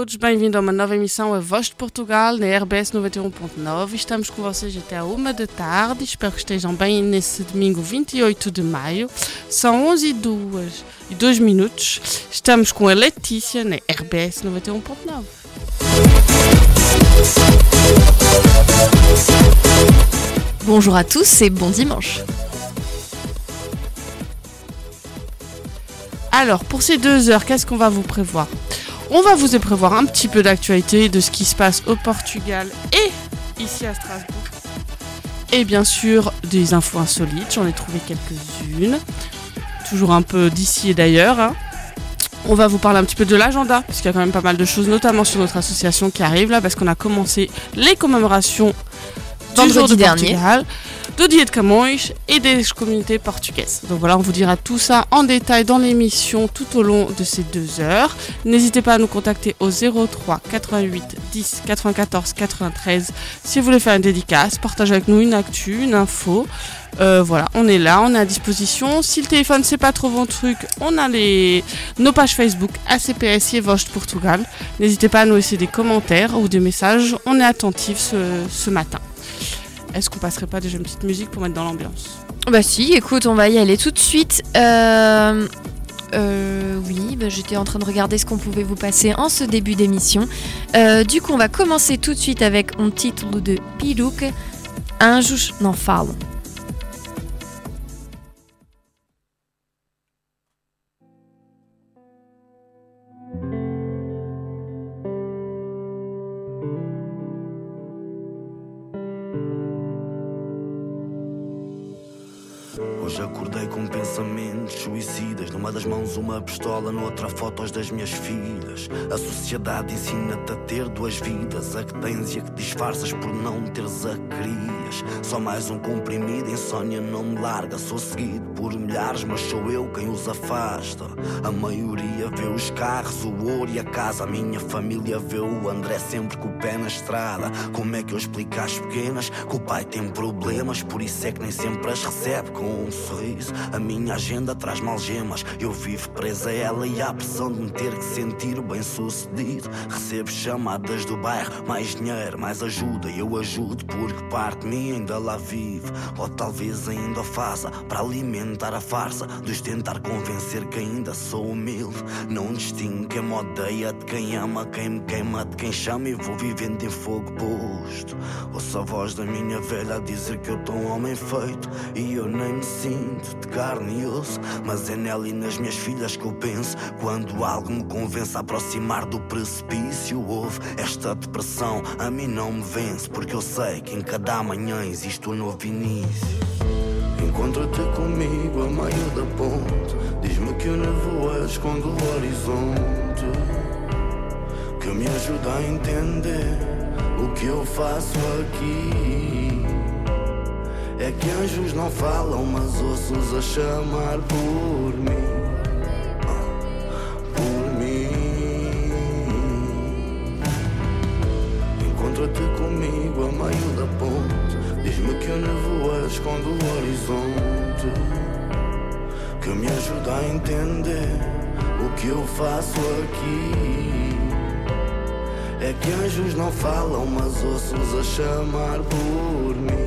todos, bem-vindo a uma nova emissão A Voz de Portugal na RBS 91.9. Estamos com vocês até a uma da tarde, espero que estejam bem nesse domingo 28 de maio. São 11 e 2 e 2 minutos. Estamos com a Letícia na RBS 91.9. Bonjour à tous et bon dimanche. Alors, pour ces deux heures, qu'est-ce qu'on va vous prévoir? On va vous prévoir un petit peu d'actualité de ce qui se passe au Portugal et ici à Strasbourg. Et bien sûr, des infos insolites, j'en ai trouvé quelques-unes. Toujours un peu d'ici et d'ailleurs. hein. On va vous parler un petit peu de l'agenda, parce qu'il y a quand même pas mal de choses, notamment sur notre association qui arrive là, parce qu'on a commencé les commémorations du jour de dernier. Portugal, de de Camões et des communautés portugaises. Donc voilà, on vous dira tout ça en détail dans l'émission tout au long de ces deux heures. N'hésitez pas à nous contacter au 03 88 10 94 93 si vous voulez faire une dédicace, partager avec nous une actu, une info. Euh, voilà, on est là, on est à disposition. Si le téléphone c'est pas trop bon truc, on a les nos pages Facebook ACPS et de Portugal. N'hésitez pas à nous laisser des commentaires ou des messages. On est attentifs ce, ce matin. Est-ce qu'on passerait pas déjà une petite musique pour mettre dans l'ambiance Bah si, écoute, on va y aller tout de suite. Euh, euh, oui, bah, j'étais en train de regarder ce qu'on pouvait vous passer en ce début d'émission. Euh, du coup, on va commencer tout de suite avec un titre de Piruque, Anjos não falam. Hoje suicidas. Numa das mãos uma pistola, noutra fotos das minhas filhas. A sociedade ensina-te a ter duas vidas: a que tens e a que disfarças por não teres a que querias. Só mais um comprimido, insônia não me larga. Sou seguido por milhares, mas sou eu quem os afasta. A maioria vê os carros, o ouro e a casa. A minha família vê o André sempre com o pé na estrada. Como é que eu explico às pequenas que o pai tem problemas? Por isso é que nem sempre as recebe com um sorriso. A minha agenda traz malgemas. Eu vivo presa a ela e a pressão de me ter que sentir bem sucedido. Recebo chamadas do bairro, mais dinheiro, mais ajuda. E eu ajudo porque parte de mim ainda lá vive. Ou talvez ainda faça para alimentar a farsa dos tentar convencer que ainda sou humilde. Não distingo quem me odeia de quem ama, quem me queima de quem chama e vou vivendo em fogo posto. Ouço a voz da minha velha a dizer que eu tô um homem feito e eu nem me sinto de carne e osso. Mas é nela e nas minhas filhas que eu penso quando algo me convence a aproximar do precipício. Houve esta depressão, a mim não me vence, porque eu sei que em cada manhã existe um novo início. Encontra-te comigo a meio da ponte. Diz-me que nevoeiro esconde o horizonte. Que me ajuda a entender o que eu faço aqui. É que anjos não falam, mas ossos a chamar por mim. Ah, Por mim. Encontra-te comigo a meio da ponte. Diz-me que o nevoeiro esconde o horizonte. Que me ajuda a entender o que eu faço aqui. É que anjos não falam, mas ossos a chamar por mim.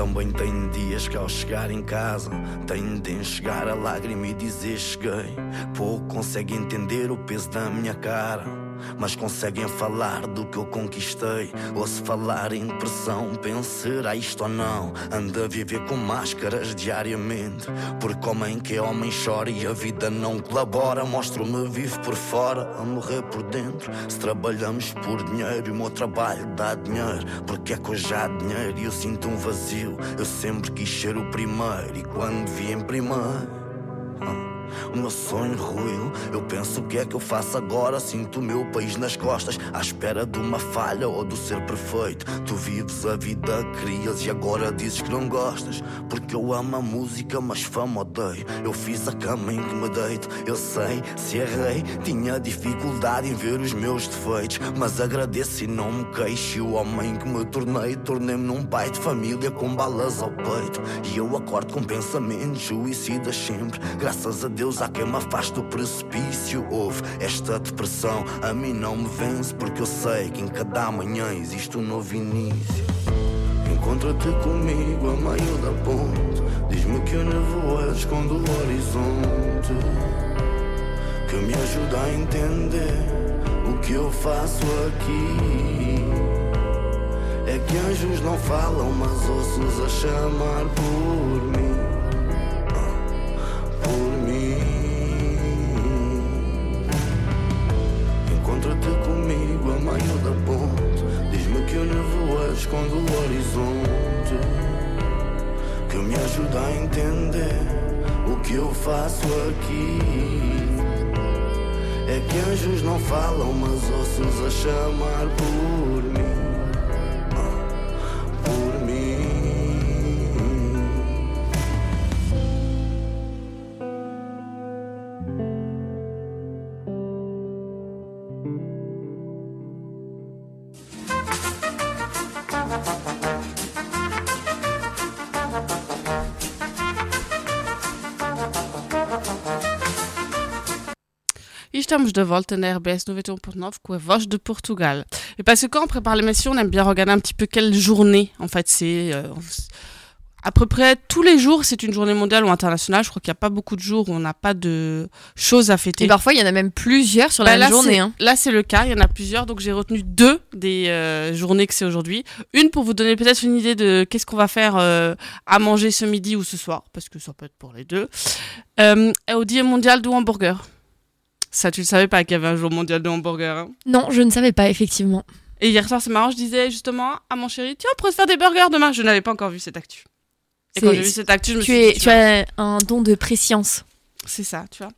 Também tenho dias que ao chegar em casa tenho de enxugar a lágrima e dizer cheguei. Pouco consegue entender o peso da minha cara. Mas conseguem falar do que eu conquistei. Ou se falar em depressão, penso, será isto ou não? Anda a viver com máscaras diariamente. Porque homem que é homem chora e a vida não colabora. Mostro-me vivo por fora, a morrer por dentro. Se trabalhamos por dinheiro e o meu trabalho dá dinheiro. Porque é que hoje há dinheiro e eu sinto um vazio. Eu sempre quis ser o primeiro e quando vi em primeiro. ah, O meu sonho ruiu. Eu penso o que é que eu faço agora. Sinto o meu país nas costas, à espera de uma falha ou do ser perfeito. Tu vives a vida, crias e agora dizes que não gostas. Porque eu amo a música, mas fama odeio. Eu fiz a cama em que me deito. Eu sei, se errei, tinha dificuldade em ver os meus defeitos. Mas agradeço e não me queixo. O homem que me tornei, tornei-me num pai de família com balas ao peito. E eu acordo com pensamentos suicidas sempre. Graças a Deus há quem me afaste do precipício. Houve esta depressão, a mim não me vence. Porque eu sei que em cada manhã existe um novo início. Encontra-te comigo a meio da ponte. Diz-me que o nevoeiro esconde o horizonte. Que me ajuda a entender o que eu faço aqui. É que anjos não falam, mas ossos a chamar por mim. Encontra-te comigo a meio da ponte. Diz-me que o nevoeiro esconde o horizonte. Que me ajuda a entender o que eu faço aqui. É que anjos não falam, mas ossos a chamar por estamos de volta na RBS 91.9 com a Voz de Portugal. Et parce que quand on prépare l'émission, on aime bien regarder un petit peu quelle journée, en fait, c'est... euh, à peu près tous les jours, c'est une journée mondiale ou internationale. Je crois qu'il n'y a pas beaucoup de jours où on n'a pas de choses à fêter. Et parfois, il y en a même plusieurs sur la Bah, même là, journée. hein. Là, c'est le cas. Il y en a plusieurs. Donc, j'ai retenu deux des euh, journées que c'est aujourd'hui. Une pour vous donner peut-être une idée de qu'est-ce qu'on va faire euh, à manger ce midi ou ce soir, parce que ça peut être pour les deux. Euh, au Dia mondial du hamburger. Ça, tu le savais pas qu'il y avait un jour mondial de hamburger. hein. Non, je ne savais pas, effectivement. Et hier soir, c'est marrant, je disais justement à mon chéri, tiens, on pourrait se faire des burgers demain. Je n'avais pas encore vu cette actu. Et quand j'ai vu cette actu, je me Tu, suis es, dit, tu as un don de préscience. C'est ça, tu vois.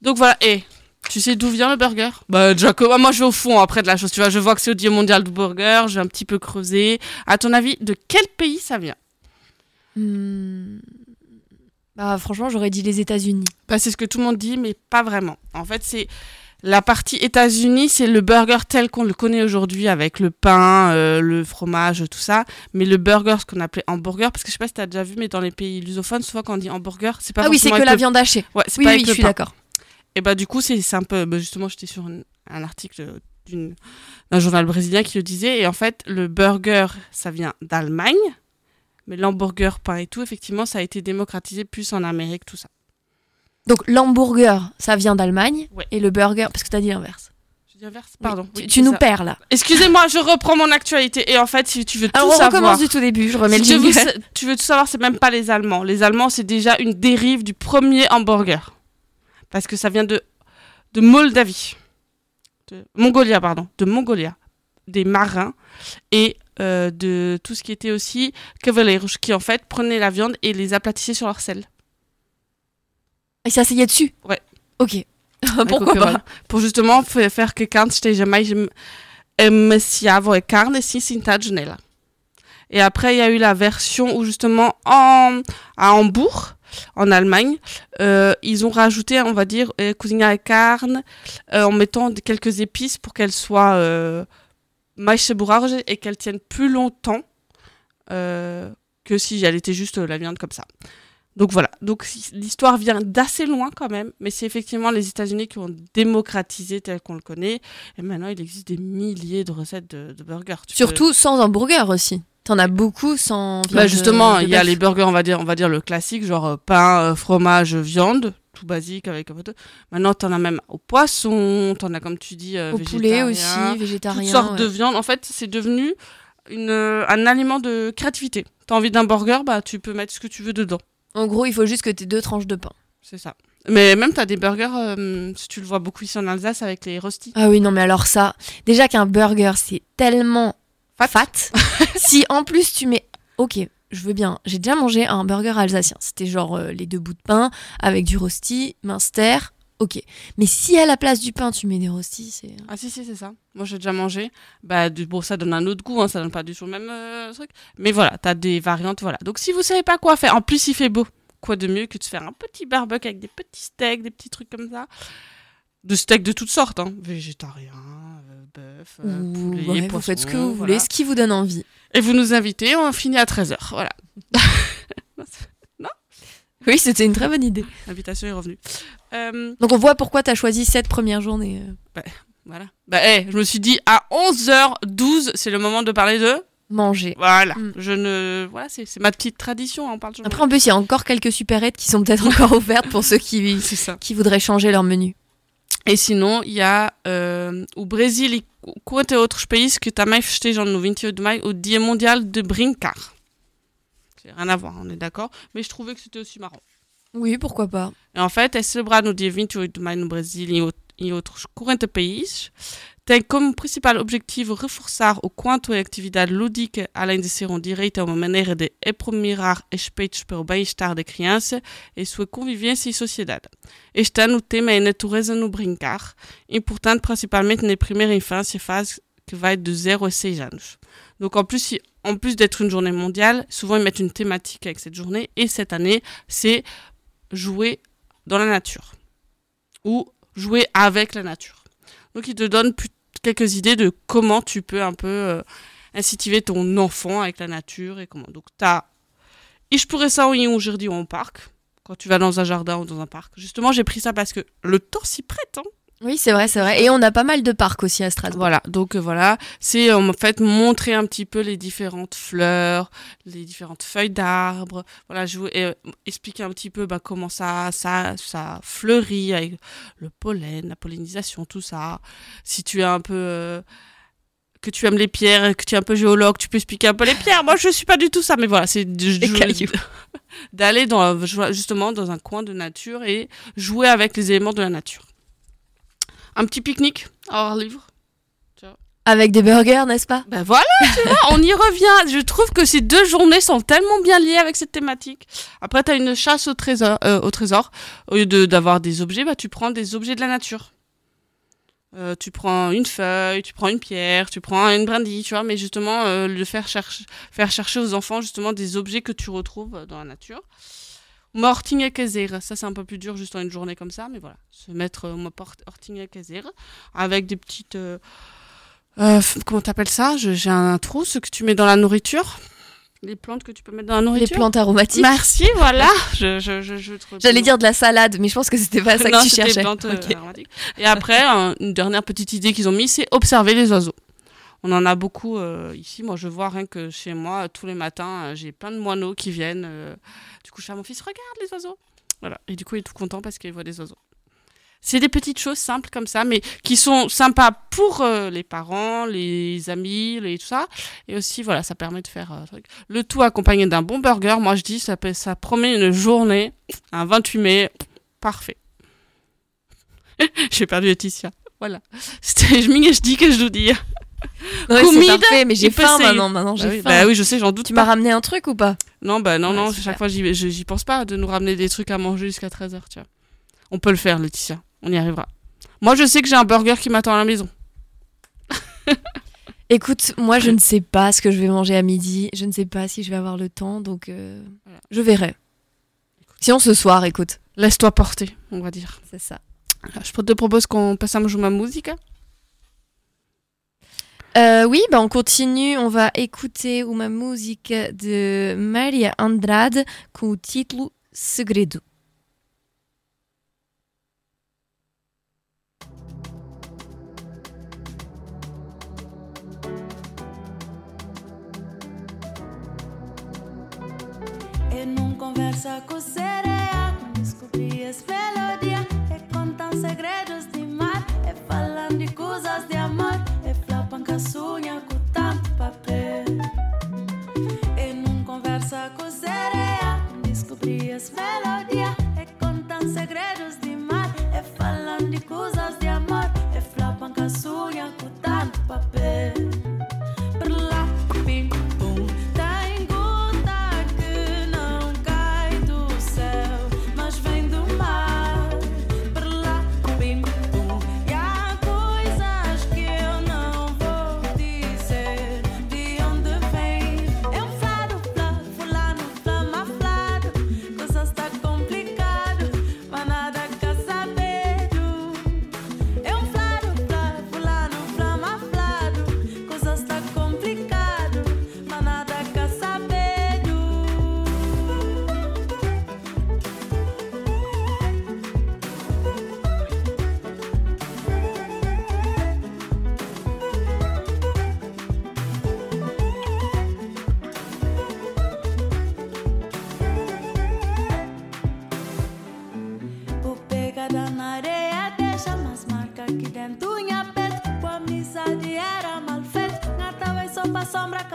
Donc voilà, et tu sais d'où vient le burger? Bah, Jacob, moi je vais au fond après de la chose, tu vois. Je vois que c'est au Dia mondial du burger, j'ai un petit peu creusé. À ton avis, de quel pays ça vient? Hmm. Bah, franchement, j'aurais dit les États-Unis. bah, C'est ce que tout le monde dit, mais pas vraiment. En fait, c'est. La partie États-Unis, c'est le burger tel qu'on le connaît aujourd'hui avec le pain, euh, le fromage, tout ça. Mais le burger, ce qu'on appelait hamburger, parce que je sais pas si tu as déjà vu, mais dans les pays lusophones, souvent quand on dit hamburger, c'est pas ah oui, c'est que la le- viande hachée. Ouais, c'est Oui, pas oui, avec je le suis d'accord. Et bah du coup, c'est un peu... bah, justement, j'étais sur un, un article d'un journal brésilien qui le disait. Et en fait, le burger, ça vient d'Allemagne. Mais l'hamburger, pain et tout, effectivement, ça a été démocratisé plus en Amérique, tout ça. Donc, l'hamburger, ça vient d'Allemagne. Ouais. Et le burger, parce que tu as dit l'inverse. Je dis inverse Pardon. Oui, oui, tu, tu nous ça. perds là. Excusez-moi, je reprends mon actualité. Et en fait, si tu veux tout Alors, on savoir... recommence du tout début. Je remets si le tu, veux, tu veux tout savoir, c'est même pas les Allemands. Les Allemands, c'est déjà une dérive du premier hamburger. Parce que ça vient de, de Moldavie. De Mongolia, pardon. De Mongolia. Des marins. Et euh, de tout ce qui était aussi cavaliers, qui en fait prenaient la viande et les aplatissaient sur leur sel. Et s'asseyait dessus? Ouais. Ok. Pourquoi pas? Voilà. Pour justement fa- faire que quand esteja mais emaciável e carne, assim sentada nela. Et après, il y a eu la version où justement en, à Hambourg, en Allemagne, euh, ils ont rajouté, on va dire, euh, cozinha et carne euh, en mettant quelques épices pour qu'elles soient euh, mais seburage et qu'elles tiennent plus longtemps euh, que si elle était juste euh, la viande comme ça. Donc voilà, donc l'histoire vient d'assez loin quand même, mais c'est effectivement les États-Unis qui ont démocratisé tel qu'on le connaît. Et maintenant, il existe des milliers de recettes de, de burgers. Tu peux- Surtout sans hamburger aussi. T'en as beaucoup sans viande. Bah justement, de il y a les burgers, on va dire, on va dire le classique, genre euh, pain, euh, fromage, viande, tout basique avec un peu de. Maintenant, t'en as même au poisson, t'en as comme tu dis euh, Au poulet aussi, végétarien, toutes sortes ouais. de viande. En fait, c'est devenu une, euh, un aliment de créativité. T'as envie d'un burger, bah tu peux mettre ce que tu veux dedans. En gros, il faut juste que tu deux tranches de pain. C'est ça. Mais même, t'as des burgers, euh, si tu le vois beaucoup ici en Alsace, avec les rostis. Ah oui, non, mais alors ça, déjà qu'un burger, c'est tellement Fat. fat. si en plus tu mets. Ok, je veux bien. J'ai déjà mangé un burger alsacien. C'était genre euh, les deux bouts de pain avec du rosti, minster. Ok. Mais si à la place du pain, tu mets des rostis, c'est. Ah si si c'est ça. Moi j'ai déjà mangé. Bah du, bon ça donne un autre goût, hein, ça donne pas du tout le même euh, truc. Mais voilà, t'as des variantes, voilà. Donc si vous savez pas quoi faire, en plus il fait beau. Quoi de mieux que de faire un petit barbecue avec des petits steaks, des petits trucs comme ça? De steaks de toutes sortes, hein. végétarien, euh, bœuf, euh, Ou- poulet, ouais, vous faites ce que vous voilà. voulez, ce qui vous donne envie. Et vous nous invitez, on finit à 13h. Voilà. Oui, c'était une très bonne idée. L'invitation est revenue. Euh, Donc on voit pourquoi tu as choisi cette première journée. euh, voilà. Bah, eh, je me suis dit à 11h12, c'est le moment de parler de. manger. Voilà. Mm. Je ne. Voilà, c'est ma petite tradition, on parle toujours. Après, en plus, il y a encore quelques supérettes qui sont peut-être encore ouvertes pour ceux qui, qui voudraient changer leur menu. E sinon, il y a euh, au Brésil e quanto outros países que também festejam no 28 de maio o Dia Mondial de Brincar. C'est rien à voir, on est d'accord. Mais je trouvais que c'était aussi marrant. Oui, pourquoi pas. E en fait, é celebrado no dia 28 de maio no Brasil e em out- em outros 40 países. Tem como principal objetivo reforçar o quanto a atividade lúdica, além de ser um direito, é uma maneira de aprimorar aspectos para o bem-estar da criança e sua convivência e sociedade. Este ano o tema é natureza no brincar, importante principalmente na primeira infância, fase que vai de 0 a 6 anos. Donc en plus, en plus d'être une journée mondiale, souvent ils mettent une thématique avec cette journée, et cette année, c'est jouer dans la nature ou jouer avec la nature. Donc il te donne plus- quelques idées de comment tu peux un peu euh, incitiver ton enfant avec la nature et comment. Donc tu as Ishpuresa ou Jardim en parc, quand tu vas dans un jardin ou dans un parc. Justement, j'ai pris ça parce que le temps s'y prête. Hein. Oui, c'est vrai, c'est vrai. Et on a pas mal de parcs aussi à Strasbourg. Voilà, donc euh, voilà, c'est en fait montrer un petit peu les différentes fleurs, les différentes feuilles d'arbres, voilà, jouer, et, euh, expliquer un petit peu bah, comment ça, ça, ça fleurit avec le pollen, la pollinisation, tout ça. Si tu es un peu euh, que tu aimes les pierres, que tu es un peu géologue, tu peux expliquer un peu les pierres. Moi, je suis pas du tout ça, mais voilà, c'est d'aller dans justement dans un coin de nature et jouer avec les éléments de la nature. Un petit pique-nique hors livre. Avec des burgers, n'est-ce pas? Ben voilà, tu vois, on y revient. Je trouve que ces deux journées sont tellement bien liées avec cette thématique. Après, tu as une chasse au trésor. euh, au trésor. Au lieu de- d'avoir des objets, bah, tu prends des objets de la nature. Euh, tu prends une feuille, tu prends une pierre, tu prends une brindille, tu vois, mais justement, euh, le faire, chercher faire chercher aux enfants justement des objets que tu retrouves dans la nature. Mortinha caseira, ça c'est un peu plus dur juste en une journée comme ça, mais voilà, se mettre euh, hortinha caseira avec des petites... euh, euh, comment t'appelles ça? J'ai un trou, ce que tu mets dans la nourriture. Les plantes que tu peux mettre dans la Les nourriture. plantes aromatiques. Merci, voilà. je, je, je, je te J'allais dire de la salade, mais je pense que c'était pas ça Non, que tu cherchais. plantes, euh, Ok. aromatiques. Et après, un- une dernière petite idée qu'ils ont mis, c'est observer les oiseaux. On en a beaucoup euh, ici. Moi, je vois rien que chez moi, euh, tous les matins, euh, j'ai plein de moineaux qui viennent. du coup, je dis à mon fils, regarde les oiseaux. Voilà. Et du coup, il est tout content parce qu'il voit des oiseaux. C'est des petites choses simples comme ça, mais qui sont sympas pour les parents, les amis, les, tout ça. Et aussi, voilà, ça permet de faire euh, le tout accompagné d'un bon burger. Moi, je dis, ça, promet une journée, un 28 mai, parfait. J'ai perdu Laetitia. Voilà. C'était je dis que je dois dire. C'est parfait, mais j'ai faim maintenant. Maintenant, Bah j'ai oui, faim. bah oui, je sais, j'en doute Tu m'as ramené un truc ou pas? Non, bah non, Ouais, non, chaque fois, j'y, pense pas de nous ramener des trucs à manger jusqu'à 13h, tu vois. On peut le faire, Laetitia. On y arrivera. Moi, je sais que j'ai un burger qui m'attend à la maison. Écoute, moi, je ne sais pas ce que je vais manger à midi. Je ne sais pas si je vais avoir le temps, donc euh, Voilà. je verrai. Sinon, ce soir, écoute. Laisse-toi porter, on va dire. C'est ça. Alors, Je te propose qu'on passe à ma musique. Euh, oui, bah on continue. On va écouter uma música de Maria Andrade com o título Segredo. Essa melodia É contando segredos de mar É falando de coisas de amor É flapan com a sunha com tanto papel sombra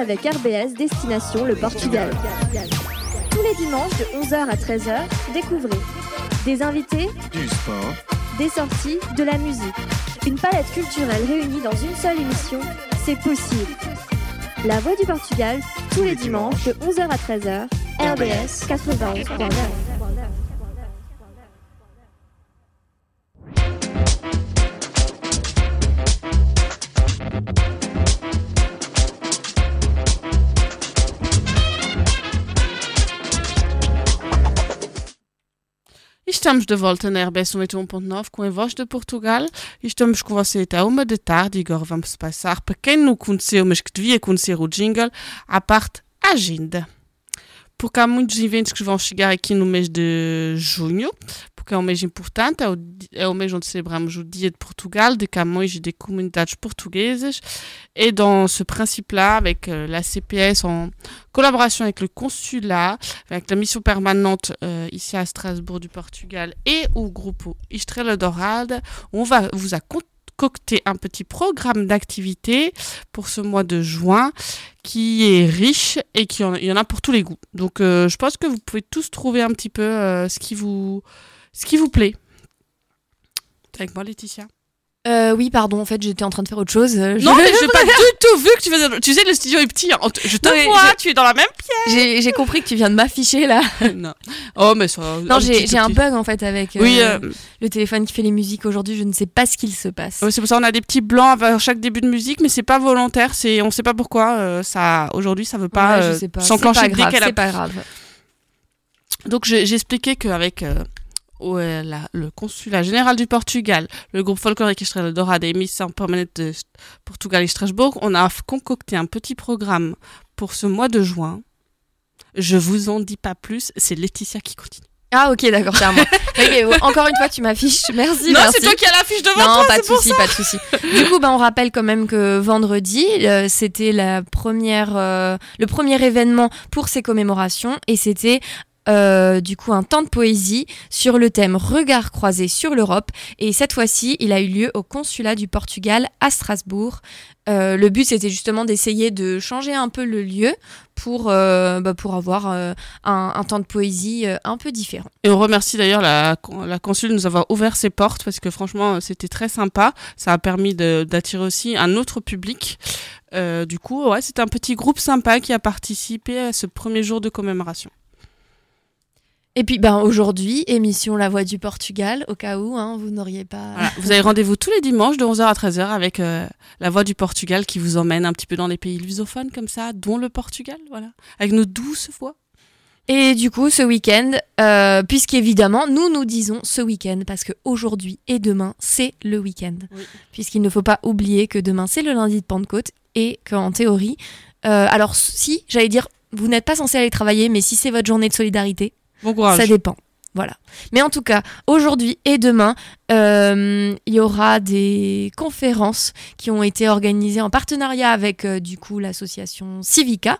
avec RBS Destination le Portugal. Tous les dimanches de 11h à 13h, découvrez des invités, du sport, des sorties, de la musique. Une palette culturelle réunie dans une seule émission, c'est possible. La Voix du Portugal, tous les dimanches de 11h à 13h, RBS 91.9. Estamos de volta na RBS 91.9 com a voz de Portugal e estamos com você até uma da tarde e agora vamos passar para quem não conheceu, mas que devia conhecer o jingle, à parte agenda. Porque há muitos eventos que vão chegar aqui no mês de junho, porque é importante, é o, é o mês onde celebramos o de Portugal, de Camões et des communautés portugaises. Et dans ce principe-là, avec euh, la CPS en collaboration avec le consulat, avec la mission permanente euh, ici à Strasbourg du Portugal et au groupe Estrela Dourada, on va vous a concocté un petit programme d'activités pour ce mois de juin qui est riche et qui il y en a pour tous les goûts. Donc euh, je pense que vous pouvez tous trouver un petit peu ce qui vous ce qui vous plaît. T'es avec moi Laetitia Euh, oui, pardon, en fait, j'étais en train de faire autre chose. Euh, je- Non mais j'ai pas du tout vu que tu faisais tu sais le studio est petit hein. je te Non, vois je- tu es dans la même J'ai j'ai compris que tu viens de m'afficher là. pièce non oh mais ça Non, j'ai un bug en fait avec euh, oui euh, le téléphone qui fait les musiques aujourd'hui. Je ne sais pas ce qu'il se passe. Ouais, c'est pour ça qu'on a des petits blancs à chaque début de musique, mais c'est pas volontaire. C'est on sait pas pourquoi. euh, ça aujourd'hui ça veut pas, Ouais, je euh, sais pas. s'enclencher C'est dès qu'elle a- C'est pas grave. Donc expliqué qu'avec euh, ouais, la- le consulat général du Portugal, le groupe folklorique Estrela Dourada et Mission permanente de Portugal et Strasbourg, on a concocté un petit programme pour ce mois de juin. Je vous en dis pas plus. C'est Laetitia qui continue. Ah ok, d'accord, c'est à moi. Encore une fois, tu m'affiches. Merci. non, c'est toi qui as l'affiche devant Non, toi. pas de souci, pas de souci. Du coup, bah, on rappelle quand même que vendredi, euh, c'était la première, euh, le premier événement pour ces commémorations, et c'était euh, du coup un temps de poésie sur le thème Regard croisé sur l'Europe. Et cette fois-ci, il a eu lieu au consulat du Portugal à Strasbourg. Euh, le but, c'était justement d'essayer de changer un peu le lieu pour, euh, bah, pour avoir un, un temps de poésie un peu différent. Et on remercie d'ailleurs la, la consul de nous avoir ouvert ses portes parce que franchement c'était très sympa. Ça a permis d'attirer aussi un autre public. Du coup, ouais, c'est un petit groupe sympa qui a participé à ce premier jour de commémoration. Et puis ben, aujourd'hui, émission La Voix du Portugal, au cas où hein, vous n'auriez pas... Voilà. Vous avez rendez-vous tous les dimanches de 11h à 13h avec euh, la voix du Portugal qui vous emmène un petit peu dans les pays lusophones comme ça, dont le Portugal, voilà, avec nos douces voix. Et du coup, ce week-end, euh, puisqu'évidemment, nous nous disons ce week-end, parce que aujourd'hui et demain, c'est le week-end. Oui. Puisqu'il ne faut pas oublier que demain, c'est le lundi de Pentecôte, et qu'en théorie, euh, alors si, j'allais dire, vous n'êtes pas censé aller travailler, mais si c'est votre journée de solidarité, Bon courage. ça dépend. Voilà. Mais en tout cas, aujourd'hui et demain, euh, il y aura des conférences qui ont été organisées en partenariat avec euh, du coup l'association Civica.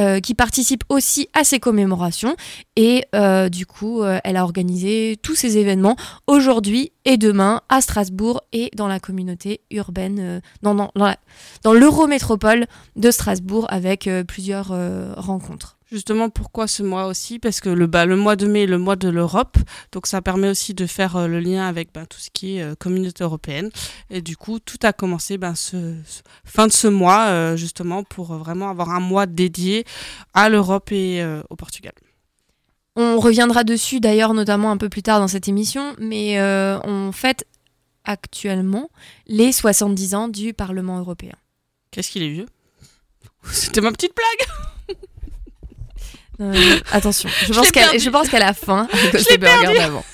euh, qui participe aussi à ces commémorations et du coup elle a organisé tous ces événements aujourd'hui et demain à Strasbourg et dans la communauté urbaine dans, dans, l'Eurométropole de Strasbourg avec plusieurs rencontres. Justement, pourquoi ce mois aussi Parce que le, bah, le mois de mai est le mois de l'Europe, donc ça permet aussi de faire euh, le lien avec bah, tout ce qui est euh, communauté européenne. Et du coup, tout a commencé bah, ce, ce- fin de ce mois, euh, justement, pour vraiment avoir un mois dédié à l'Europe et au Portugal. On reviendra dessus d'ailleurs notamment un peu plus tard dans cette émission, mais on fête actuellement les 70 ans du Parlement européen. Qu'est-ce qu'il est vieux? C'était ma petite blague Euh, attention, je pense qu'elle je pense qu'elle a faim à cause Je l'ai des burgers d'avant.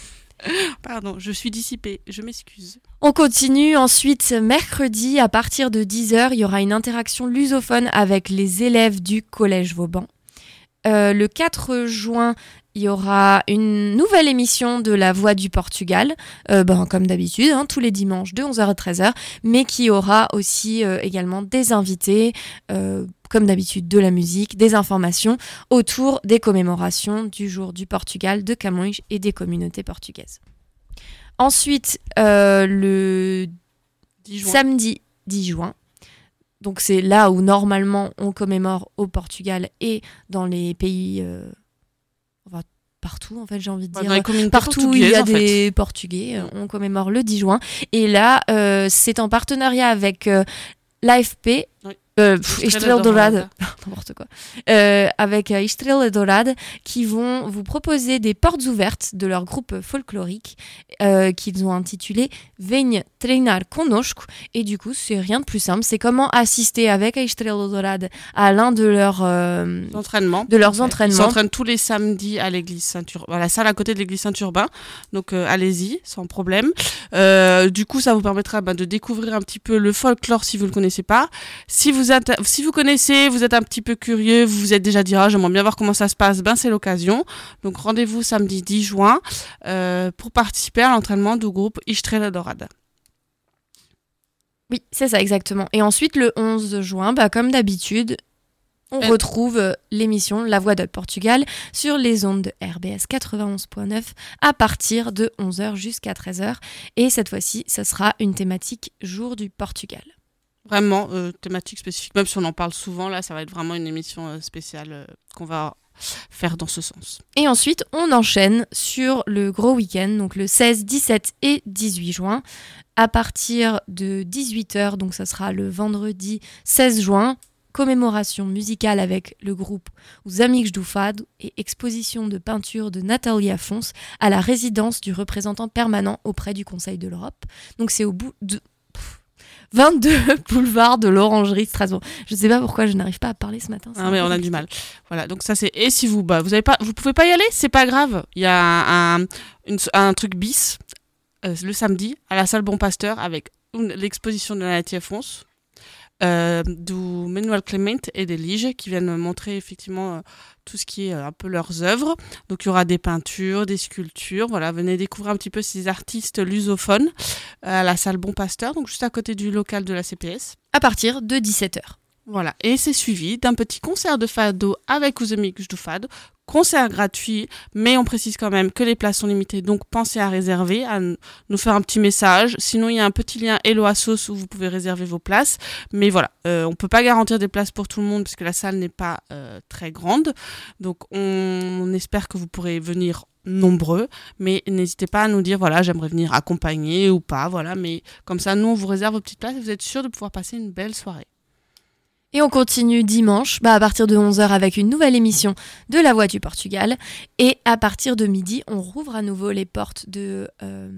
Pardon, je suis dissipée, je m'excuse. On continue ensuite mercredi à partir de 10h, il y aura une interaction lusophone avec les élèves du collège Vauban. Euh, le 4 juin, il y aura une nouvelle émission de La Voix du Portugal, euh, ben, comme d'habitude, hein, tous les dimanches de 11h à 13h, mais qui aura aussi euh, également des invités, comme d'habitude de la musique, des informations autour des commémorations du jour du Portugal, de Camões et des communautés portugaises. Ensuite, euh, le 10 juin. samedi 10 juin. Donc c'est là où normalement on commémore au Portugal et dans les pays, euh, enfin, partout en fait j'ai envie de dire. Partout où il y a fait. des Portugais, euh, on commémore le 10 juin. Et là, c'est en partenariat avec l'AFP. Oui. Euh, pff, n'importe quoi, Euh, avec euh, Estrela Dourada, qui vont vous proposer des portes ouvertes de leur groupe folklorique euh, qu'ils ont intitulé Venha treinar conosco. Et du coup, c'est rien de plus simple. C'est comment assister avec Estrela Dourada à l'un de leurs euh, Entraînements. de leurs Ils entraînements. s'entraînent tous les samedis à l'église Saint-Urbain, à la salle à côté de l'église Saint-Urbain. Donc euh, allez-y, sans problème. Euh, du coup, ça vous permettra bah, de découvrir un petit peu le folklore si vous ne le connaissez pas. Si vous, êtes, si vous connaissez, vous êtes un petit peu curieux, vous vous êtes déjà dit, ah, j'aimerais bien voir comment ça se passe, ben c'est l'occasion. Donc rendez-vous samedi 10 juin euh, pour participer à l'entraînement du groupe Istrela Dorada. Oui, c'est ça exactement. Et ensuite, le 11 juin, bah, comme d'habitude, on Euh. retrouve euh, l'émission La Voix de Portugal sur les ondes de RBS 91.9 à partir de 11h jusqu'à 13h. Et cette fois-ci, ça sera une thématique Jour du Portugal. Vraiment, euh, thématique spécifique, même si on en parle souvent, là, ça va être vraiment une émission euh, spéciale euh, qu'on va faire dans ce sens. Et ensuite, on enchaîne sur le gros week-end, donc le 16, 17 et 18 juin, à partir de 18h, donc ça sera le vendredi 16 juin, commémoration musicale avec le groupe do Fado et exposition de peinture de Nathalie Afons à la résidence du représentant permanent auprès du Conseil de l'Europe. Donc c'est au bout de... pff, 22 boulevard de l'Orangerie Strasbourg. Je sais pas pourquoi je n'arrive pas à parler ce matin. Ah mais on a du mal. Voilà, donc ça c'est. Et si vous, bah, vous avez pas, vous pouvez pas y aller, c'est pas grave. Il y a un, une- un truc bis euh, le samedi à la salle Bon Pasteur avec l'exposition de Nathalie Afonso, euh, du Manuel Clement et des Lige qui viennent montrer effectivement euh, tout ce qui est euh, un peu leurs œuvres. Donc il y aura des peintures, des sculptures. Voilà, venez découvrir un petit peu ces artistes lusophones euh, à la salle Bon Pasteur, donc juste à côté du local de la CPS. À partir de 17h. Voilà, et c'est suivi d'un petit concert de fado avec do fado, concert gratuit, mais on précise quand même que les places sont limitées, donc pensez à réserver, à nous faire un petit message. Sinon, il y a un petit lien Hello Assos où vous pouvez réserver vos places. Mais voilà, euh, on peut pas garantir des places pour tout le monde puisque la salle n'est pas euh, très grande. Donc, on, on espère que vous pourrez venir nombreux, mais n'hésitez pas à nous dire voilà j'aimerais venir accompagner ou pas voilà mais comme ça nous on vous réserve vos petites places et vous êtes sûr de pouvoir passer une belle soirée Et on continue dimanche bah, à partir de 11h avec une nouvelle émission de La Voix du Portugal. Et à partir de midi, on rouvre à nouveau les portes de... euh,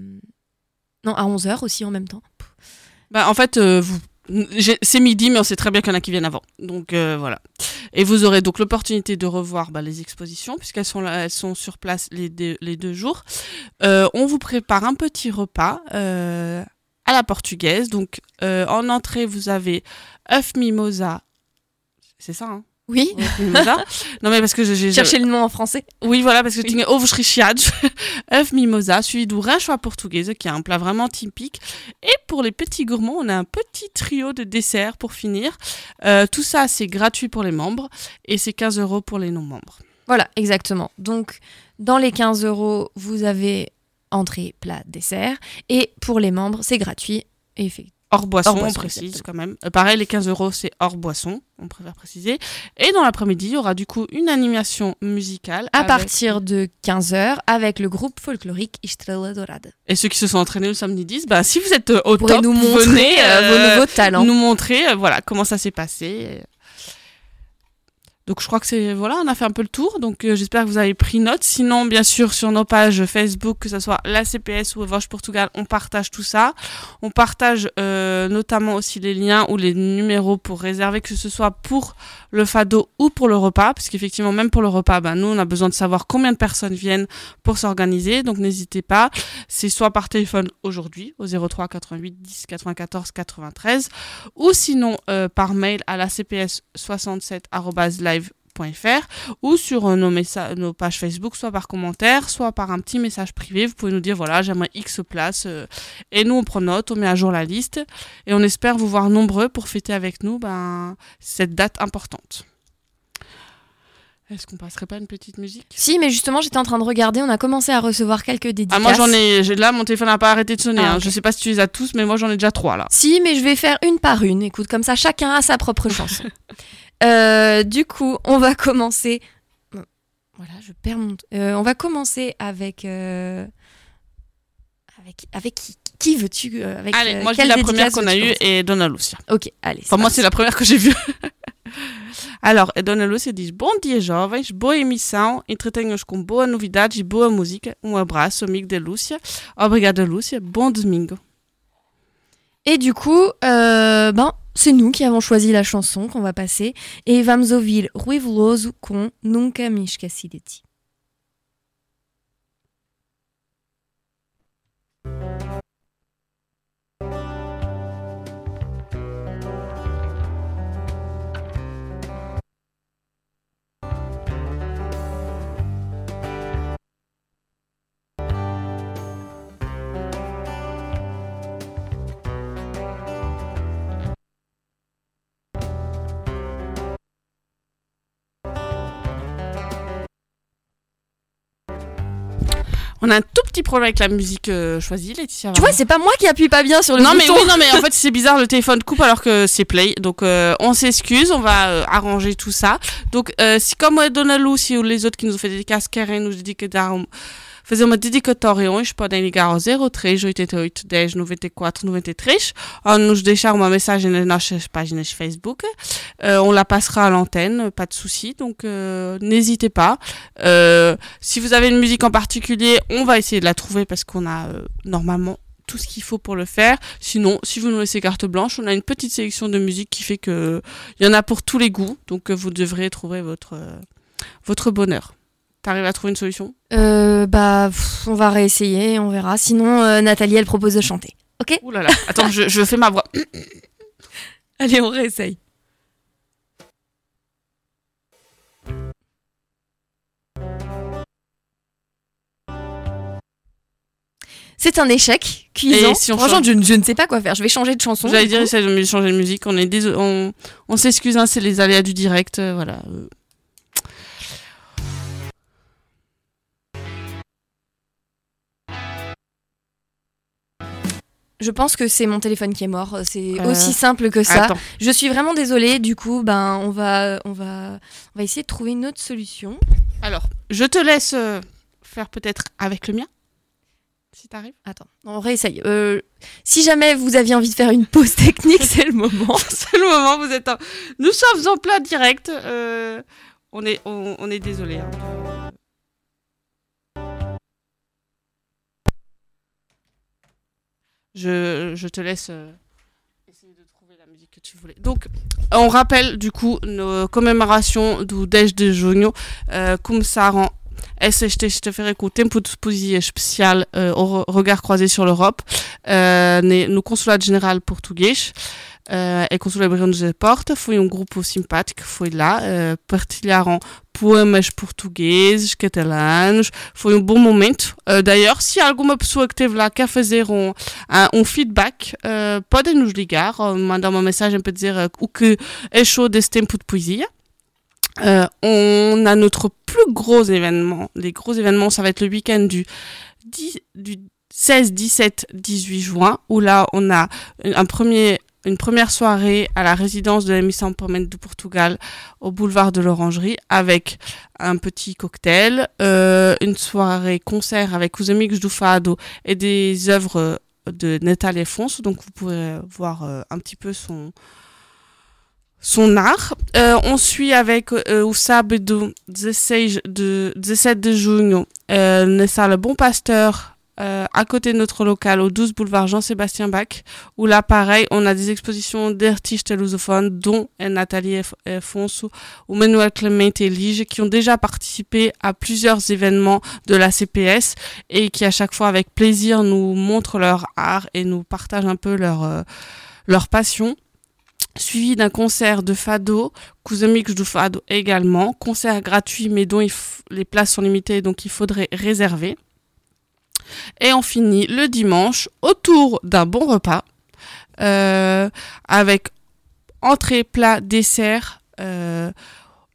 Non, à 11h aussi en même temps. Bah, en fait, euh, c'est midi, mais on sait très bien qu'il y en a qui viennent avant. Donc euh, voilà. Et vous aurez donc l'opportunité de revoir bah, les expositions, puisqu'elles sont, sur place les deux, jours. On vous prépare un petit repas à la portugaise. Donc euh, en entrée, vous avez œuf mimosa. C'est ça, hein? Oui. Mimosa. non mais parce que j'ai... Cherchez le nom en français. Oui, voilà, parce que Oui. tu ovo recheado, œuf mimosa, suivi du choix portugaise, qui est un plat vraiment typique. Et pour les petits gourmands, on a un petit trio de desserts pour finir. Euh, tout ça, c'est gratuit pour les membres et c'est 15 euros pour les non-membres. Voilà, exactement. Donc, dans les 15 euros, vous avez entrée, plat, dessert. Et pour les membres, c'est gratuit. Et fait- Hors boisson, Hors boisson, on précise exactement. quand même. Euh, pareil, les 15 euros, c'est hors boisson, on préfère préciser. Et dans l'après-midi, il y aura du coup une animation musicale. À avec- partir de 15h, avec le groupe folklorique Estrela Dorada. Et ceux qui se sont entraînés le samedi 10, bah, si vous êtes euh, au Vous top, nous montrer venez euh, euh, vos nouveaux talents. nous montrer euh, voilà comment ça s'est passé. Donc je crois que c'est voilà, on a fait un peu le tour. Donc euh, j'espère que vous avez pris note. Sinon, bien sûr, sur nos pages Facebook, que ce soit la CPS ou Voche Portugal, on partage tout ça. On partage euh, notamment aussi les liens ou les numéros pour réserver, que ce soit pour le fado ou pour le repas, parce qu'effectivement même pour le repas, ben, nous on a besoin de savoir combien de personnes viennent pour s'organiser. Donc n'hésitez pas. C'est soit par téléphone aujourd'hui au 03 88 10 94 93 ou sinon euh, par mail à la cps 67live.fr ou sur euh, nos, messa- nos pages Facebook, soit par commentaire, soit par un petit message privé. Vous pouvez nous dire voilà, j'aimerais X place. euh, et nous, on prend note, on met à jour la liste et on espère vous voir nombreux pour fêter avec nous ben, cette date importante. Est-ce qu'on passerait pas une petite musique? Si, mais justement, j'étais en train de regarder, on a commencé à recevoir quelques dédicaces. Ah, moi j'en ai, j'ai- là mon téléphone n'a pas arrêté de sonner. Ah, hein. Je sais pas si tu les as tous, mais moi j'en ai déjà trois là. Si, mais je vais faire une par une. Écoute, comme ça, chacun a sa propre chanson. Euh, du coup, on va commencer. Voilà, je perds mon. Euh, on va commencer avec. euh, Avec, avec qui, qui veux-tu euh, avec, Allez, euh, moi quelle la première qu'on a eue et Donna Lucia. Ok, allez. Enfin, moi, c'est la première que j'ai vue. Alors, Dona Lúcia diz: Bom dia, jovens, boa emissão, entretenham-nos com boa novidade e boa música. Um abraço, amigo de Lúcia. Obrigada, Lúcia. Bom domingo. Et du coup, euh, ben, c'est nous qui avons choisi la chanson qu'on va passer. Et vamos ouvir Rui Veloso com Nunca Me Esqueci de. On a un tout petit problème avec la musique euh, choisie, Laetitia. Tu vois, c'est pas moi qui appuie pas bien sur le non mais oui non mais en fait c'est bizarre le téléphone coupe alors que c'est play. Donc euh, on s'excuse on va euh, arranger tout ça. Donc euh, si comme euh, Dona Lucy ou les autres qui nous ont fait des casques Karen nous dedicaram fazer uma dedicatória hoje podem ligar ao 03 88 10 94 93 ou nous deixar uma mensagem nas nossas páginas Facebook Euh, on la passera à l'antenne pas de souci donc euh, n'hésitez pas Euh, si vous avez une musique en particulier on va essayer de la trouver parce qu'on a normalement tout ce qu'il faut pour le faire. Sinon, si vous nous laissez carte blanche, on a une petite sélection de musique qui fait que il y en a pour tous les goûts, donc vous devrez trouver votre votre bonheur. T'arrives à trouver une solution Euh, bah, pff, on va réessayer, on verra. Sinon, euh, Nathalie, elle propose de chanter. Ok Ouh là là. Attends, je, je fais ma voix. Allez, on réessaye. C'est un échec cuisant. Si Franchement, change je, ne- je ne sais pas quoi faire. Je vais changer de chanson. J'allais dire, coup. essaye de changer de musique. On est déso- on, on s'excuse, hein, c'est les aléas du direct, euh, voilà. Je pense que c'est mon téléphone qui est mort. C'est Euh, aussi simple que ça. Attends. Je suis vraiment désolée. Du coup, ben, on va, on va, on va essayer de trouver une autre solution. Alors, je te laisse euh, faire peut-être avec le mien, si t'arrives. Attends, on réessaye. Euh, si jamais vous aviez envie de faire une pause technique, c'est le moment. c'est le moment, vous êtes en... Nous sommes en plein direct. euh, on, est, on, on est désolé. hein. Je, je te laisse euh, essayer de trouver la musique que tu voulais. Donc, on rappelle du coup nos commémorations do 10 de junho. Uh, começaram essa sexta-feira com o tempo de poesia especial uh, au re- regard croisé sur l'Europe uh, no Consulado General Português. Uh, e quando abrimos a porta foi um grupo simpático que foi lá, uh, partilharam poemas portugueses, catalanos, foi um bom momento. Uh, D'ailleurs, se alguma pessoa que esteve lá quer fazer um, um, feedback, podem nos ligar, mandar uma mensagem para dizer o que achou desse tempo de poesia. Euh, on a notre plus gros événement. Les gros événements, ça va être le week-end du, 10, du 16, 17, 18 juin, où là, on a un premier, une première soirée à la résidence de la Missão Palmeiras de Portugal au boulevard de l'Orangerie avec un petit cocktail, euh, une soirée concert avec Os Amigos et des œuvres de Nathalie Afonso. Donc vous pourrez voir euh, un petit peu son, son art. Euh, on suit avec euh, o sábado 16 de, 17 de junho euh, na Sala Bon Pasteur euh, à côté de notre local au 12 boulevard Jean-Sébastien Bach où là pareil on a des expositions d'artistes lusophones dont Nathalie Afonso ou Manuel Clemente Elige qui ont déjà participé à plusieurs événements de la CPS et qui à chaque fois avec plaisir nous montrent leur art et nous partagent un peu leur, euh, leur passion suivi d'un concert de Fado, Cousamics du Fado également, concert gratuit mais dont les places sont limitées donc il faudrait réserver. Et on finit le dimanche autour d'un bon repas euh, avec entrée, plat, dessert. Euh,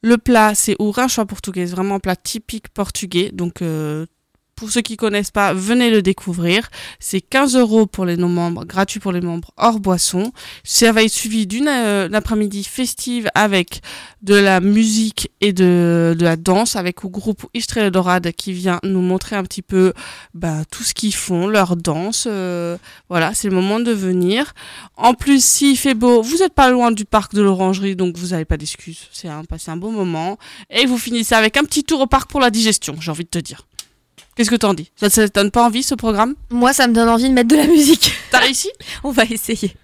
le plat c'est au rancho portugais, vraiment un plat typique portugais, donc euh, pour ceux qui connaissent pas, venez le découvrir. C'est 15 euros pour les non-membres, gratuit pour les membres hors boisson. Ça va être suivi d'une euh, après-midi festive avec de la musique et de, de la danse avec le groupe Istrela Dorade qui vient nous montrer un petit peu bah, tout ce qu'ils font, leur danse. Euh, voilà, c'est le moment de venir. En plus, s'il fait beau, vous n'êtes pas loin du parc de l'Orangerie, donc vous n'avez pas d'excuses. C'est un, un bon moment. Et vous finissez avec un petit tour au parc pour la digestion, j'ai envie de te dire. Qu'est-ce que t'en dis? Ça, ça te donne pas envie ce programme? Moi, ça me donne envie de mettre de la musique. T'as réussi? On va essayer.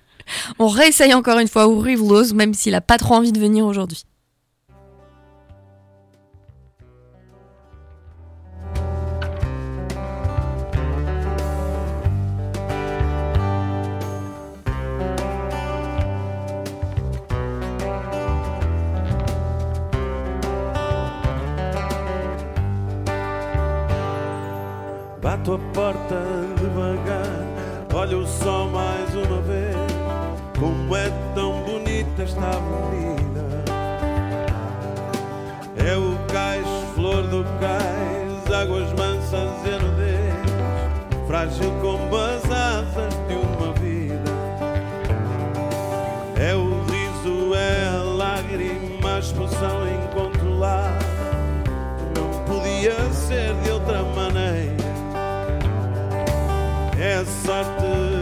On réessaye encore une fois au Rivelos, même s'il a pas trop envie de venir aujourd'hui. Bato a porta devagar, olha o sol mais uma vez. Como é tão bonita esta avenida. É o cais, flor do cais, águas mansas e nudez, frágil como É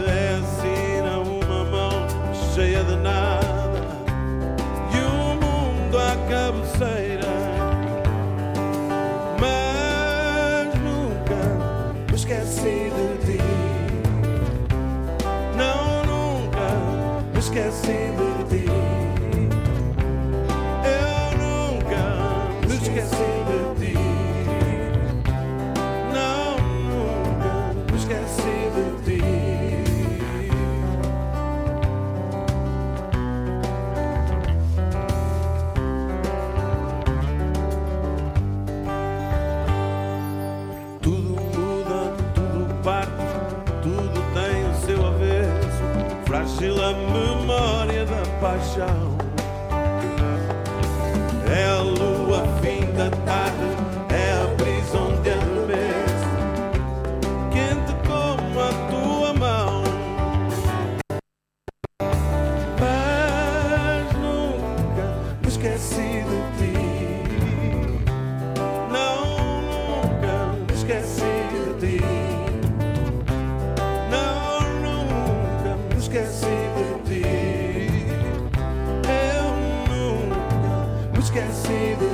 me esqueci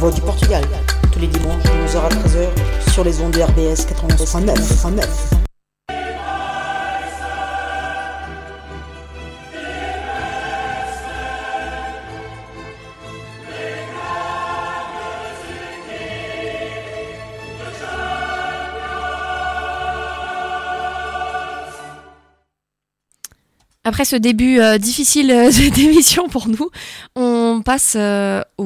voix du Portugal. Tous les dimanches de 11h à 13h sur les ondes de RBS 89.9. 89. Après ce début euh, difficile euh, d'émission pour nous, on passe euh, au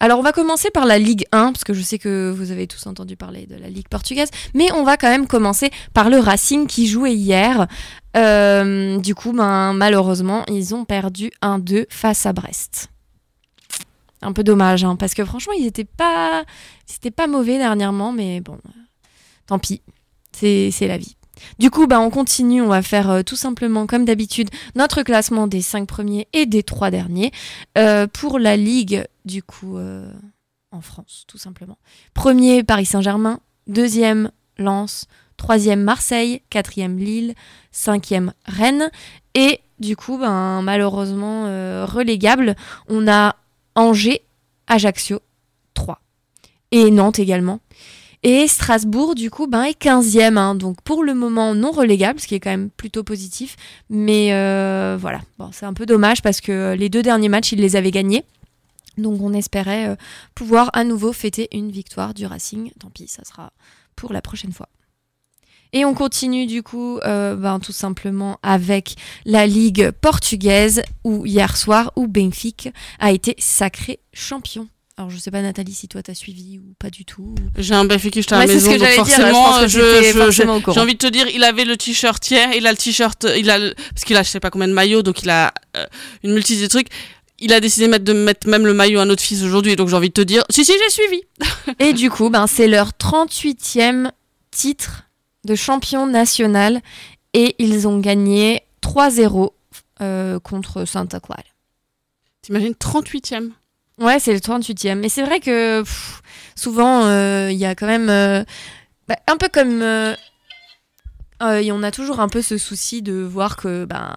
Alors on va commencer par la Ligue 1, parce que je sais que vous avez tous entendu parler de la Ligue portugaise, mais on va quand même commencer par le Racing qui jouait hier. Euh, du coup, ben, malheureusement, ils ont perdu 1-2 face à Brest. Un peu dommage, hein, parce que franchement, ils n'étaient pas, pas mauvais dernièrement, mais bon, tant pis, c'est la vie. Du coup, bah, on continue, on va faire euh, tout simplement, comme d'habitude, notre classement des 5 premiers et des 3 derniers euh, pour la Ligue, du coup, euh, en France, tout simplement. Premier, Paris Saint-Germain. Deuxième, Lens. Troisième, Marseille. Quatrième, Lille. Cinquième, Rennes. Et du coup, ben, malheureusement, relégable, on a Angers, Ajaccio, 3. Et Nantes également. Et Strasbourg, du coup, ben, est 15e. hein. donc pour le moment, non relégable, ce qui est quand même plutôt positif. Mais euh, voilà, bon, c'est un peu dommage parce que les deux derniers matchs, ils les avaient gagnés. Donc on espérait euh, pouvoir à nouveau fêter une victoire du Racing. Tant pis, ça sera pour la prochaine fois. Et on continue du coup euh, ben, tout simplement avec la Ligue portugaise où hier soir où Benfica a été sacré champion. Alors je sais pas Nathalie si toi t'as suivi ou pas du tout. J'ai un Benfica à Ouais, la c'est ce maison, que donc dire, forcément, je j'étais j'ai envie de te dire, il avait le t-shirt hier, il a le t-shirt, il a le- parce qu'il a je sais pas combien de maillots, donc il a euh, une multitude de trucs. Il a décidé de mettre, de mettre même le maillot à notre fils aujourd'hui, donc j'ai envie de te dire, si si j'ai suivi. Et du coup, ben, c'est leur 38e titre de champion national et ils ont gagné 3-0 euh, contre Santa Clara. T'imagines 38e. Ouais, c'est le 38e. Mais c'est vrai que pff, souvent, euh, il y a quand même... euh, bah, un peu comme... euh, et on a toujours un peu ce souci de voir que ben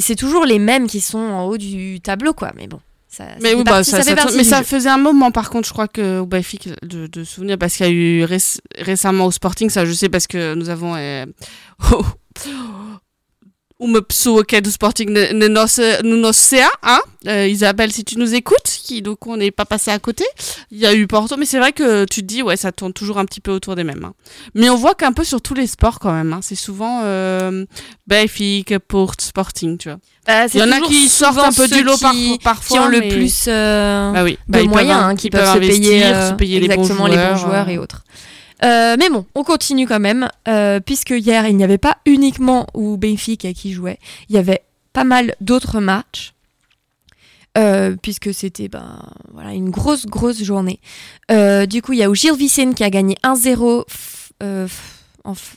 c'est toujours les mêmes qui sont en haut du tableau quoi mais bon ça, Mais bah, ça, mais ça faisait un moment, par contre, je crois que au Benfica, de, de souvenir, parce qu'il y a eu réc- récemment au Sporting, ça je sais parce que nous avons euh, uma pessoa que é do Sporting na, na nossa, no nosso CA, hein Euh, Isabelle, si tu nous écoutes, qui donc on n'est pas passé à côté, il y a eu Porto, mais c'est vrai que tu te dis, ouais, ça tourne toujours un petit peu autour des mêmes. hein. Mais on voit qu'un peu sur tous les sports quand même, hein, c'est souvent euh, Benfica, Porto, Sporting, tu vois. Bah, Il y en a qui sortent un peu du lot par- qui, parfois, qui ont le mais- plus euh, Bah oui, de bah, peuvent moyens, in- hein, qui peuvent, se investir, payer, euh, se payer exactement les bons les bons joueurs, joueurs euh. et autres. Euh, mais bon, on continue quand même, euh, puisque hier, il n'y avait pas uniquement où Benfica qui jouait, il y avait pas mal d'autres matchs, euh, puisque c'était ben, voilà, une grosse, grosse journée. Euh, du coup, il y a où Gilles Vicente qui a gagné 1-0. f- euh, f- en f-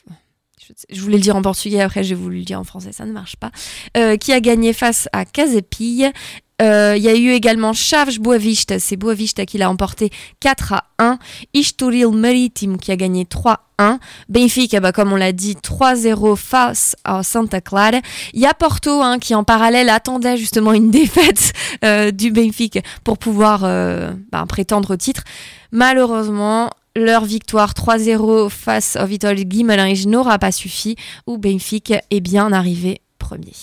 je- voulais le dire en portugais, après j'ai voulu le dire en français, ça ne marche pas. Euh, qui a gagné face à Casepille. Euh, Il y a eu également Chaves Boavista, c'est Boavista qui l'a emporté 4 à 1. Estoril Maritime qui a gagné 3-1. Benfica, bah, comme on l'a dit, 3-0 face à Santa Clara. Il y a Porto hein, qui en parallèle attendait justement une défaite euh, du Benfica pour pouvoir euh, bah, prétendre au titre. Malheureusement, leur victoire 3-0 face au Vitória Guimarães n'aura pas suffi, où Benfica est bien arrivé premier.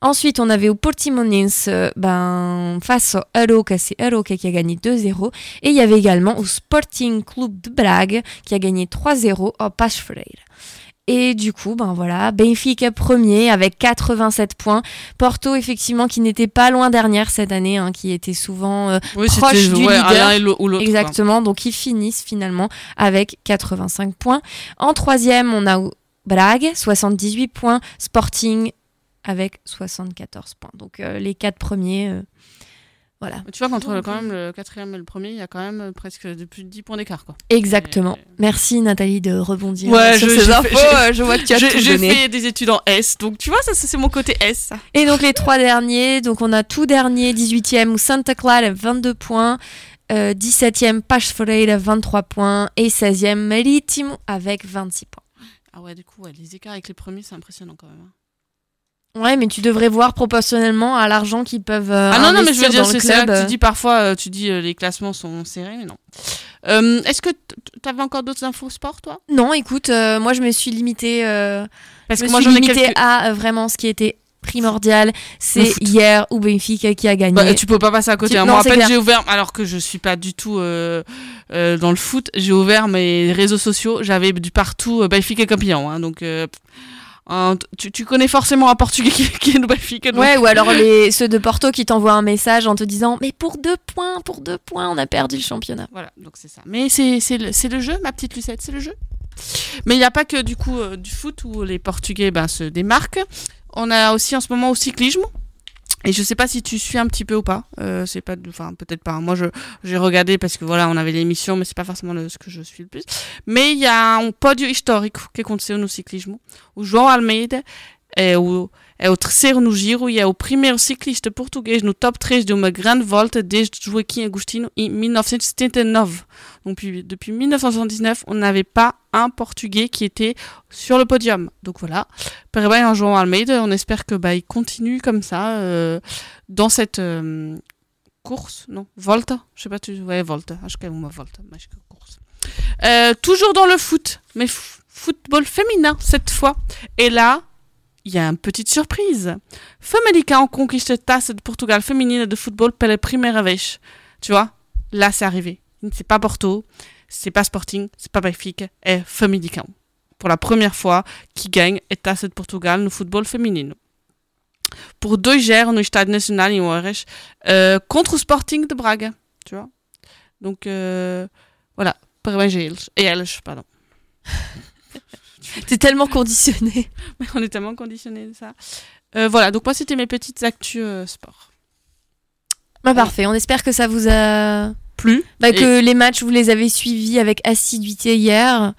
Ensuite, on avait au Portimonense euh, ben, face au Aroca, c'est Aroca qui a gagné 2-0. Et il y avait également au Sporting Club de Brague qui a gagné 3-0 au Freire. Et du coup, ben voilà, Benfica premier avec 87 points. Porto, effectivement, qui n'était pas loin dernière cette année, hein, qui était souvent euh, Oui, proche du ouais, leader. ou quoi. Exactement, donc ils finissent finalement avec 85 points. En troisième, on a Brague, 78 points, Sporting avec 74 points. Donc euh, les quatre premiers, euh, Voilà. Tu vois, qu'entre quand même le quatrième et le premier, il y a quand même euh, presque de plus de 10 points d'écart. quoi. Exactement. Et- Merci Nathalie de rebondir Ouais, sur je- ces j'ai infos. fait- Euh, Je vois que tu as J'ai tout j'ai donné. fait des études en S, donc tu vois, ça, ça, c'est mon côté S. ça. Et donc les trois derniers, donc on a tout dernier, 18e ou Santa Clara 22 points, euh, 17e Pache Freire 23 points et 16e Maritimo avec 26 points. Ah ouais, du coup, ouais, les écarts avec les premiers, c'est impressionnant quand même. hein. Ouais, mais tu devrais voir proportionnellement à l'argent qu'ils peuvent euh, Ah non, non, mais je veux dire, c'est ça que tu dis parfois, euh, tu dis euh, les classements sont serrés, mais non. Euh, Est-ce que tu avais encore d'autres infos sport, toi? Non, écoute, euh, moi je me suis limitée, Parce que moi j'en ai quelques. à vraiment ce qui était primordial, c'est hier ou Benfica qui a gagné. Bah, tu peux pas passer à côté. Tu- hein. non, Moi, j'ai ouvert, alors que je suis pas du tout euh, euh, dans le foot, j'ai ouvert mes réseaux sociaux. J'avais du partout euh, Benfica campion. Hein, donc, un- tu, tu connais forcément un Portugais qui, qui est le Benfica. donc- Ouais, ou alors les, ceux de Porto qui t'envoient un message en te disant Mais pour deux points, pour deux points, on a perdu le championnat. Voilà, donc c'est ça. Mais c'est c'est le, le jeu, ma petite Lucette, c'est le jeu. Mais il n'y a pas que du coup euh, du foot où les Portugais ben, se démarquent. On a aussi en ce moment au cyclisme. Et je sais pas si tu suis un petit peu ou pas. Euh, c'est pas, enfin peut-être pas. Moi, je j'ai regardé parce que voilà, on avait l'émission, mais c'est pas forcément ce que je suis le plus. Mais il y a un pódio histórico que aconteceu no ciclismo. O João Almeida é o é o terceiro no giro e é o primeiro ciclista português no top 3 de uma grande volta desde Joaquim Agostinho em 1979. Donc depuis, depuis 1979, on n'avait pas un Portugais qui était sur le podium. Donc voilà, parabéns à João Almeida. On espère que bah il continue comme ça euh, dans cette euh, course, non Volta, je sais pas, tu ouais Volta, acho que é uma volta, mais que course. Euh, toujours dans le foot, mais football féminin cette fois. Et là, il y a une petite surprise. Famalicão conquiste Taça de Portugal féminine de football pela primeira vez. Tu vois, là c'est arrivé. C'est pas Porto, c'est pas Sporting, c'est pas Benfica, é Famalicão. Pour la première fois, qui gagne a Taça de Portugal no football feminino. Pour 2-0 no Estádio Nacional em Oeiras, euh, contre o Sporting de Braga, tu vois. Donc euh, voilà, parabéns eles. Et elles, pardon. T'es tellement conditionné. Mais on est tellement conditionné de ça. Euh, voilà, donc moi c'était mes petites actus euh, sport. Bah, parfait, on espère que ça vous a. Plus Bah, que les matchs, vous les avez suivis avec assiduité hier.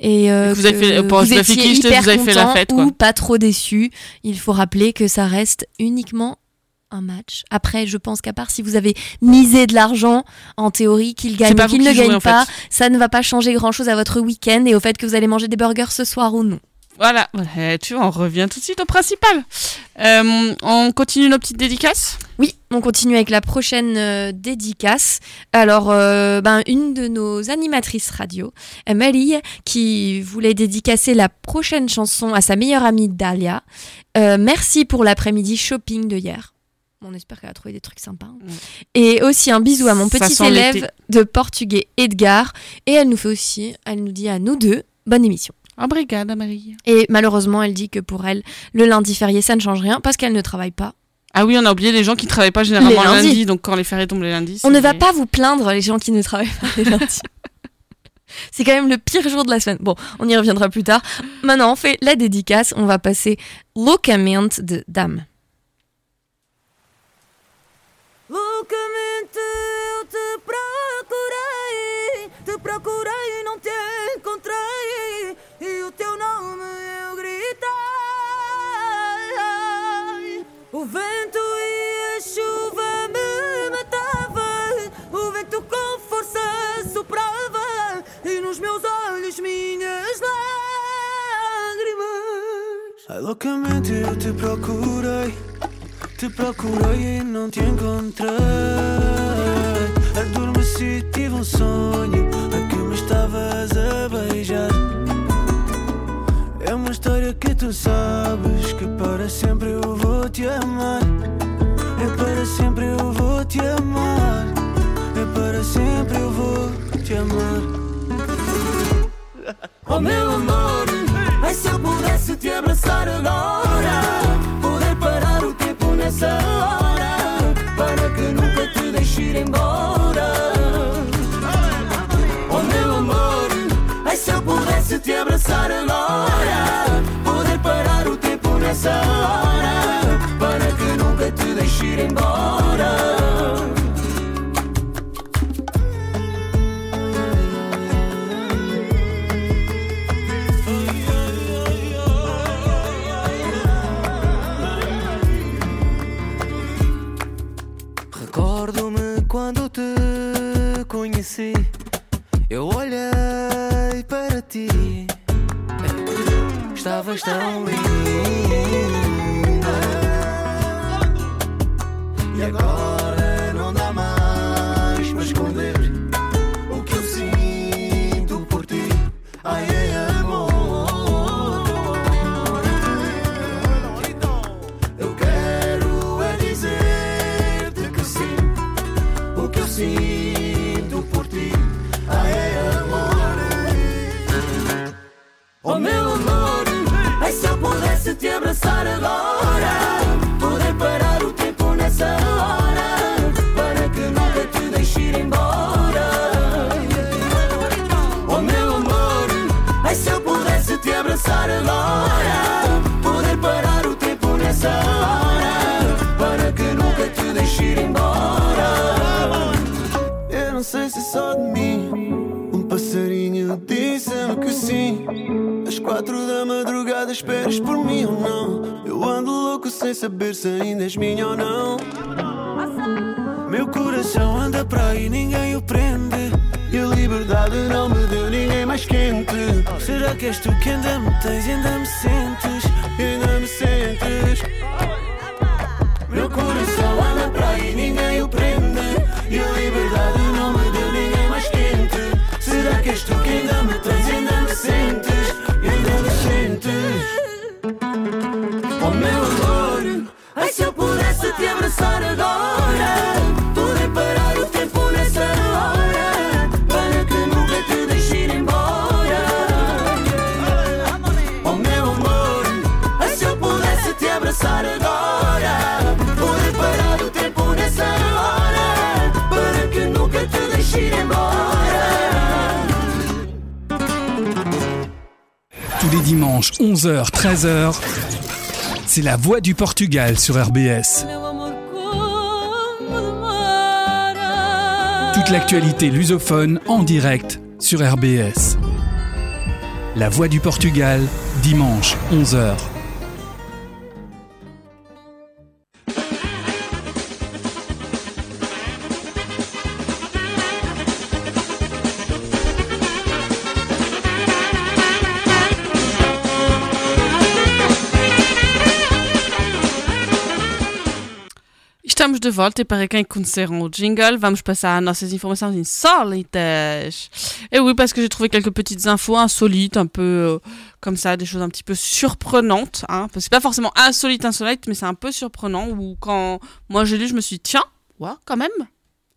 Et euh, vous avez fait- pour vous étiez hyper vous avez fait la fête, quoi. ou pas trop déçu. Il faut rappeler que ça reste uniquement un match. Après, je pense qu'à part si vous avez misé de l'argent, en théorie, qu'il gagne ou qu'il ne jouez, gagne en fait. pas, ça ne va pas changer grand-chose à votre week-end et au fait que vous allez manger des burgers ce soir ou non. Voilà, tu vois, on revient tout de suite au principal. Euh, on continue nos petites dédicaces Oui, on continue avec la prochaine euh, dédicace. Alors, euh, ben, une de nos animatrices radio, Marie, qui voulait dédicacer la prochaine chanson à sa meilleure amie Dalia. Euh, merci pour l'après-midi shopping de hier. On espère qu'elle a trouvé des trucs sympas. hein. Ouais. Et aussi un bisou à mon Ça petit élève de portugais Edgar. Et elle nous fait aussi, elle nous dit à nous deux, bonne émission. Obrigada, Marie. Et malheureusement, elle dit que pour elle, le lundi férié, ça ne change rien parce qu'elle ne travaille pas. Ah oui, on a oublié les gens qui ne travaillent pas généralement le lundi, donc quand les fériés tombent les lundis. On ne va pas vous plaindre, les gens qui ne travaillent pas les lundis. C'est quand même le pire jour de la semaine. Bon, on y reviendra plus tard. Maintenant, on fait la dédicace. On va passer de Dame. Eu te procurei, te procurei O vento e a chuva me matavam, o vento com força soprava, e nos meus olhos minhas lágrimas. Ai, loucamente eu te procurei, te procurei e não te encontrei. Adormeci, tive um sonho a que me estavas a beijar. É uma história que tu sabes que para sempre eu vou te amar. É para sempre eu vou te amar. É para sempre eu vou te amar. Oh meu amor, ai se eu pudesse te abraçar agora, poder parar o tempo nessa hora, para que nunca te deixe ir embora. te abraçar agora, poder parar o tempo nessa hora, para que nunca te deixe ir embora. Recordo-me quando te conheci, eu olhei ti. Estavas tão linda. E agora não dá mais para esconder o que eu sinto por ti. Ai, ai, amor. Eu quero é dizer-te que sim. O que eu sinto saber se ainda és minha ou não. Meu coração anda para aí, ninguém o prende. E a liberdade não me deu ninguém mais quente. Será que és tu que ainda me tens e ainda me sentes? 11h, 13h, c'est la voix du Portugal sur RBS. Toute l'actualité lusophone en direct sur RBS. La voix du Portugal, dimanche, 11h. De volta e para quem conheceram jingle, vamos passar às nossas informações insólitas. Et oui, parce que j'ai trouvé quelques petites infos insolites, un peu euh, comme ça, des choses un petit peu surprenantes. Hein, parce que pas forcément insolite, insolite, mais c'est un peu surprenant. Ou quand moi j'ai lu, je me suis dit, tiens, ouais, quand même,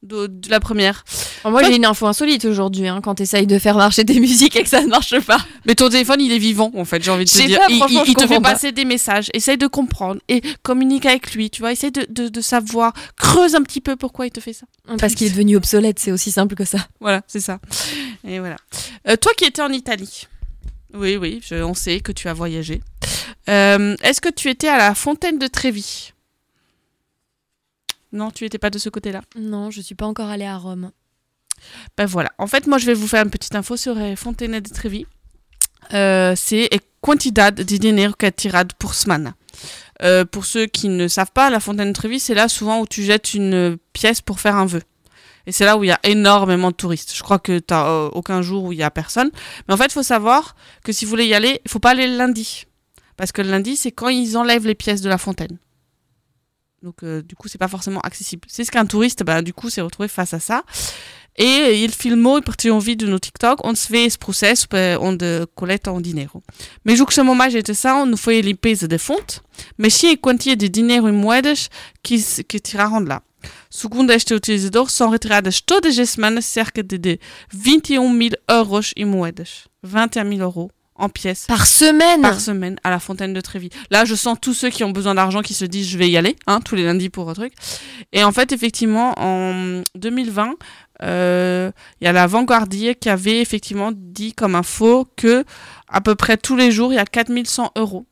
de, de la première. Moi, j'ai une info insolite aujourd'hui, hein, quand t'essayes de faire marcher des musiques et que ça ne marche pas. Mais ton téléphone, il est vivant, en fait, j'ai envie de te dire. pas, il il- il te fait pas. passer des messages. Essaye de comprendre et communique avec lui, tu vois. Essaye de, de, de savoir. Creuse un petit peu pourquoi il te fait ça. Parce qu'il est devenu obsolète, c'est aussi simple que ça. Voilà, c'est ça. Et voilà. Euh, toi qui étais en Italie. Oui, oui, je- on sait que tu as voyagé. Euh, Est-ce que tu étais à la fontaine de Trévis Non, tu n'étais pas de ce côté-là. Non, je suis pas encore allée à Rome. Ben voilà. En fait, moi, je vais vous faire une petite info sur la fontaine de Trevi. Euh, c'est quantidad de dinero que tirad pour semana. Euh, pour ceux qui ne savent pas, la fontaine de Trevi, c'est là souvent où tu jettes une pièce pour faire un vœu. Et c'est là où il y a énormément de touristes. Je crois que tu n'as aucun jour où il y a personne. Mais en fait, il faut savoir que si vous voulez y aller, il faut pas aller le lundi. Parce que le lundi, c'est quand ils enlèvent les pièces de la fontaine. Donc, euh, du coup, c'est pas forcément accessible. C'est ce qu'un touriste, bah, du coup, s'est retrouvé face à ça. E il filmou e vídeo no TikTok onde se vê esse processo pa- onde coletam dinheiro. Mas o que chamou mais atenção não foi a limpeza da fonte, mas sim a quantia de dinheiro em moedas que, que tiraram de lá. Segundo este utilizador, são retiradas todas as semanas cerca de, de 21 mil euros em moedas. 21 000 euros en pièces Par semaine par semaine à la fontaine de Trévis. Là, je sens tous ceux qui ont besoin d'argent qui se disent je vais y aller, hein, tous les lundis pour un truc. Et en fait, effectivement, en 2020, euh, il y a la Vanguardier qui avait effectivement dit comme info que à peu près tous les jours, il y a 4100 euros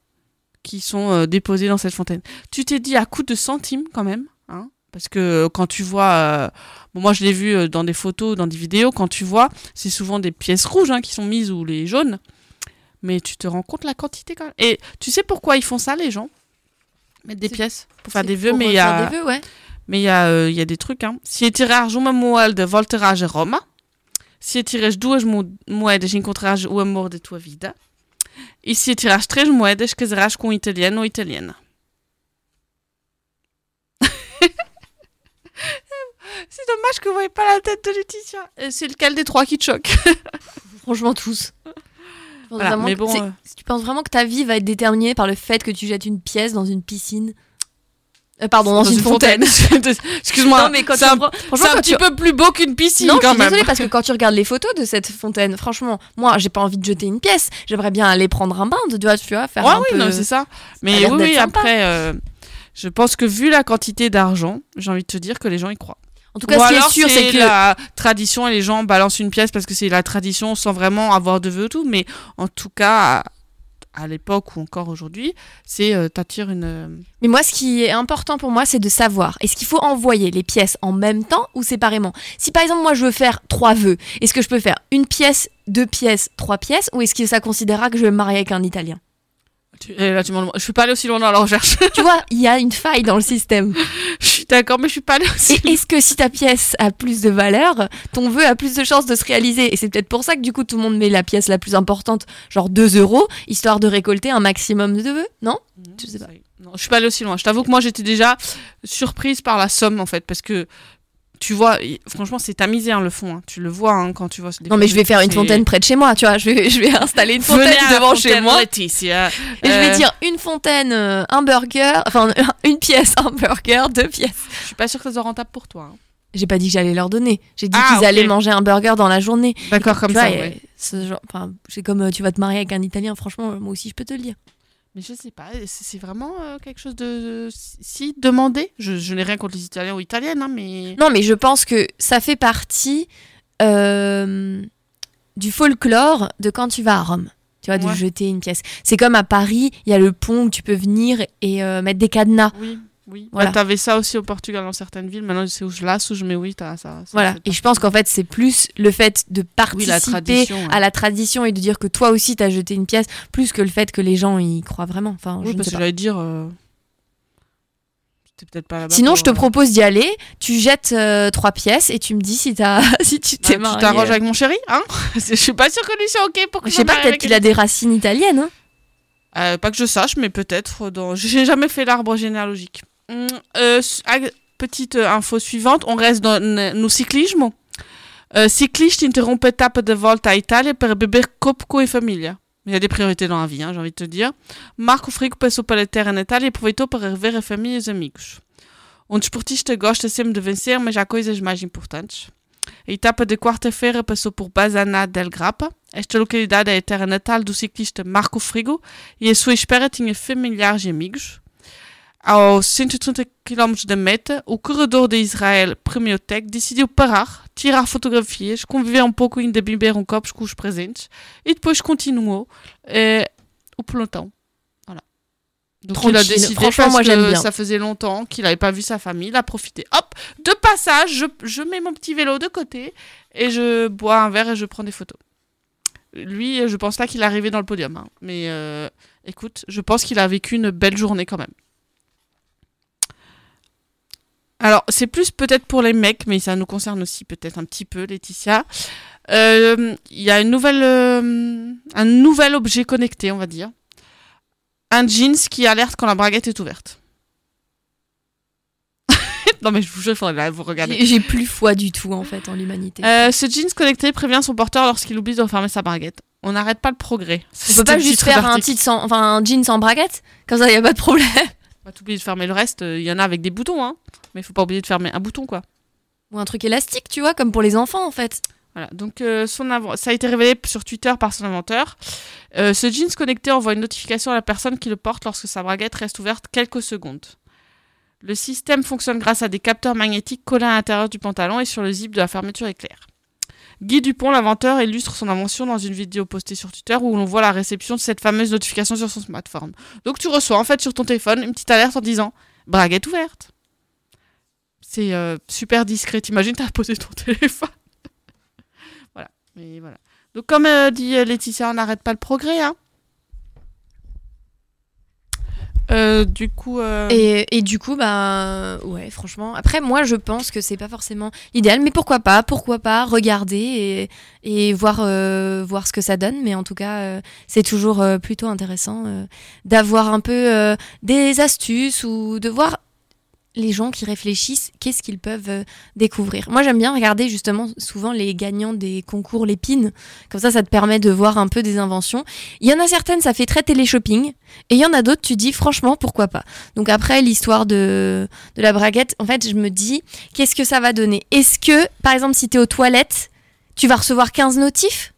qui sont euh, déposés dans cette fontaine. Tu t'es dit à coup de centimes quand même, hein parce que euh, quand tu vois, euh, bon, moi je l'ai vu dans des photos, dans des vidéos, quand tu vois, c'est souvent des pièces rouges hein, qui sont mises ou les jaunes. Mais tu te rends compte la quantité quand même. Et tu sais pourquoi ils font ça, les gens? Mettre des pièces pour faire des vœux, mais il y a, des vœux, ouais. Mais il y, a, euh, il y a des trucs. Hein. Se tirares uma moeda, voltarás a Roma. Se tirares duas mo- moedas, encontrarás o amor da tua vida. E se tirares três moedas, casarás com um italiano ou italiana. C'est dommage que vous voyez pas la tête de Laetitia. Euh, C'est lequel des trois qui te choque Franchement, tous. Voilà, mais bon, euh, Tu penses vraiment que ta vie va être déterminée par le fait que tu jettes une pièce dans une piscine? Euh, Pardon, dans, une, fontaine. Excuse-moi. Non, mais quand c'est tu un, prends- c'est franchement, un quand petit tu- peu plus beau qu'une piscine Non, je suis même. désolée parce que quand tu regardes les photos de cette fontaine, franchement, moi, j'ai pas envie de jeter une pièce. J'aimerais bien aller prendre un bain, de- tu vois, tu vois faire Ouais, un oui, peu. non, c'est ça. Mais oui, après, euh, je pense que vu la quantité d'argent, j'ai envie de te dire que les gens y croient. En tout cas, Ou ce qui est sûr, c'est que la tradition et les gens balancent une pièce parce que c'est la tradition sans vraiment avoir de vœux tout. Mais en tout cas, à, l'époque ou encore aujourd'hui, c'est euh, t'attires une. euh, Mais moi, ce qui est important pour moi, c'est de savoir est-ce qu'il faut envoyer les pièces en même temps ou séparément? Si par exemple, moi, je veux faire trois vœux, est-ce que je peux faire une pièce, deux pièces, trois pièces ou est-ce que ça considérera que je vais me marier avec un Italien? Tu- et là, tu Je suis pas allée aussi loin dans la recherche. Tu vois, il y a une faille dans le système. je d'accord, mais je suis pas allée aussi. Et est-ce que si ta pièce a plus de valeur, ton vœu a plus de chances de se réaliser? Et c'est peut-être pour ça que du coup, tout le monde met la pièce la plus importante, genre 2 euros, histoire de récolter un maximum de vœux, non? Je sais pas. Non, je suis pas allée aussi loin. Je t'avoue que moi, j'étais déjà surprise par la somme en fait, parce que tu vois, franchement, c'est tamisé hein, le fond. hein. Tu le vois hein, quand tu vois. des Non, mais je vais faire une fontaine près de chez moi, tu vois. Je vais, je vais installer une fontaine devant chez moi. Laetitia. Et je vais Euh, dire une fontaine, euh, un burger, enfin une pièce, un burger, deux pièces. Je suis pas sûre que ça soit rentable pour toi. hein. J'ai pas dit que j'allais leur donner. J'ai dit Ah, qu'ils ok. allaient manger un burger dans la journée. D'accord, comme Tu ça. ouais. ce c'est comme euh, tu vas te marier avec un Italien. Franchement, moi aussi, je peux te le dire. Mais je sais pas, c'est vraiment euh, quelque chose de si demandé. Je, je n'ai rien contre les Italiens ou Italiennes, hein, mais Non, mais je pense que ça fait partie euh, du folklore de quand tu vas à Rome. Tu vois, de Ouais. jeter une pièce. C'est comme à Paris, il y a le pont où tu peux venir et euh, mettre des cadenas. oui, oui. Voilà. Bah, T'avais ça aussi au Portugal dans certaines villes. Maintenant, c'est où je lasse, où je mets oui, t'as ça. ça Voilà. Et je pense qu'en fait, c'est plus le fait de Oui, la participer tradition, ouais. à la tradition et de dire que toi aussi, t'as jeté une pièce, plus que le fait que les gens y croient vraiment. Enfin, Oui, je parce que j'allais dire. euh, peut-être pas là-bas. Sinon, pour, je te euh, propose d'y aller. Tu jettes euh, trois pièces et tu me dis si, t'as si tu bah, t'es tu marié. t'arranges avec mon chéri, hein? Je suis pas sûre que lui c'est ok pour que Je sais pas, peut-être qu'il a des racines italiennes. hein. Euh, pas que je sache, mais peut-être. Dans... J'ai jamais fait l'arbre généalogique. Euh, ag- petite euh, info suivante, on reste dans n- no ciclismo. Uh, ciclista interrompe etapa de volta à Italia para beber copo com a família. Il y a des priorités dans la vie, hein, j'ai envie de te dire. Marco Frigo passou pela terra natal e aproveitou para rever a família e os amigos. Um desportista gosta sempre de vencer, mas há coisas mais importantes. A etapa de quarta-feira passou por Bazana del Grappa. Esta localidade é a terra natal do ciclista Marco Frigo? E à sua espera tinha familiares e amigos. Aos 130 km da meta, o corredor de Israel Premiotec decidiu parar, tirar fotografias, conviver um pouco e ainda beber um copos com os presentes e depois continuou eh, o pelotão. Voilà. Donc il a Tranquille. décidé Franchement, parce moi, que bien. ça faisait longtemps qu'il n'avait pas vu sa famille, il a profité. Hop, de passage, je, je mets mon petit vélo de côté et je bois un verre et je prends des photos. Lui, je pense pas qu'il est arrivé dans le podium. hein. Mais euh, écoute, je pense qu'il a vécu une belle journée quand même. Alors, c'est plus peut-être pour les mecs, mais ça nous concerne aussi peut-être un petit peu, Laetitia. Euh, Il y a une nouvelle, euh, un nouvel objet connecté, on va dire. Un jeans qui alerte quand la braguette est ouverte. non, mais je vous jure, il faudrait vous regarder. J'ai plus foi du tout en fait en l'humanité. Euh, ce jeans connecté prévient son porteur lorsqu'il oublie de refermer sa braguette. On n'arrête pas le progrès. On peut pas juste faire un titre sans, enfin un jean sans braguette? Comme ça, il y a pas de problème. Pas t'oublier de fermer le reste. Il y en a avec des boutons, hein. Mais il faut pas oublier de fermer un bouton, quoi. Ou un truc élastique, tu vois, comme pour les enfants en fait. Voilà. Donc, euh, son ça a été révélé sur Twitter par son inventeur. Euh, ce jeans connecté envoie une notification à la personne qui le porte lorsque sa braguette reste ouverte quelques secondes. Le système fonctionne grâce à des capteurs magnétiques collés à l'intérieur du pantalon et sur le zip de la fermeture éclair. Guy Dupont, l'inventeur, illustre son invention dans une vidéo postée sur Twitter où l'on voit la réception de cette fameuse notification sur son smartphone. Donc tu reçois en fait sur ton téléphone une petite alerte en disant braguette ouverte. C'est euh, super discret. T'imagines, t'as posé ton téléphone. voilà. Voilà. Donc comme euh, dit euh, Laetitia, on n'arrête pas le progrès. Hein. Euh, du coup, euh, Et, du coup, bah ouais, franchement. Après, moi, je pense que c'est pas forcément idéal, mais pourquoi pas Pourquoi pas regarder et, et voir, euh, voir ce que ça donne. Mais en tout cas, euh, c'est toujours euh, plutôt intéressant d'avoir un peu des astuces ou de voir les gens qui réfléchissent, qu'est-ce qu'ils peuvent euh, découvrir. Moi, j'aime bien regarder justement souvent les gagnants des concours Lépine. Comme ça, ça te permet de voir un peu des inventions. Il y en a certaines, ça fait très télé-shopping. Et il y en a d'autres, tu dis franchement, pourquoi pas? Donc après, l'histoire de, de la braguette, en fait, je me dis, qu'est-ce que ça va donner? Est-ce que, par exemple, si tu es aux toilettes, tu vas recevoir 15 notifs?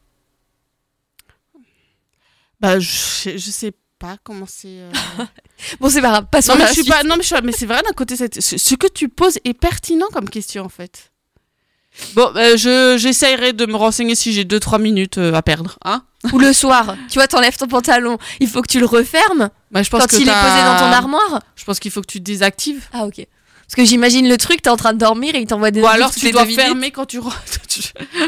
Bah, je, je sais pas comment c'est. euh, Bon, c'est pas grave, passons non, mais la je suis suite. pas. Non, mais, je suis- mais c'est vrai d'un côté, cette- ce, ce que tu poses est pertinent comme question en fait. Bon, euh, je j'essayerai de me renseigner si j'ai 2-3 minutes euh, à perdre, hein. Ou le soir, tu vois, t'enlèves ton pantalon, il faut que tu le refermes Bah, je pense quand que il est posé dans ton armoire. Je pense qu'il faut que tu te désactives. Ah, ok. Parce que j'imagine le truc, t'es en train de dormir et il t'envoie des Ou alors tu dois fermer quand tu, ranges- tu-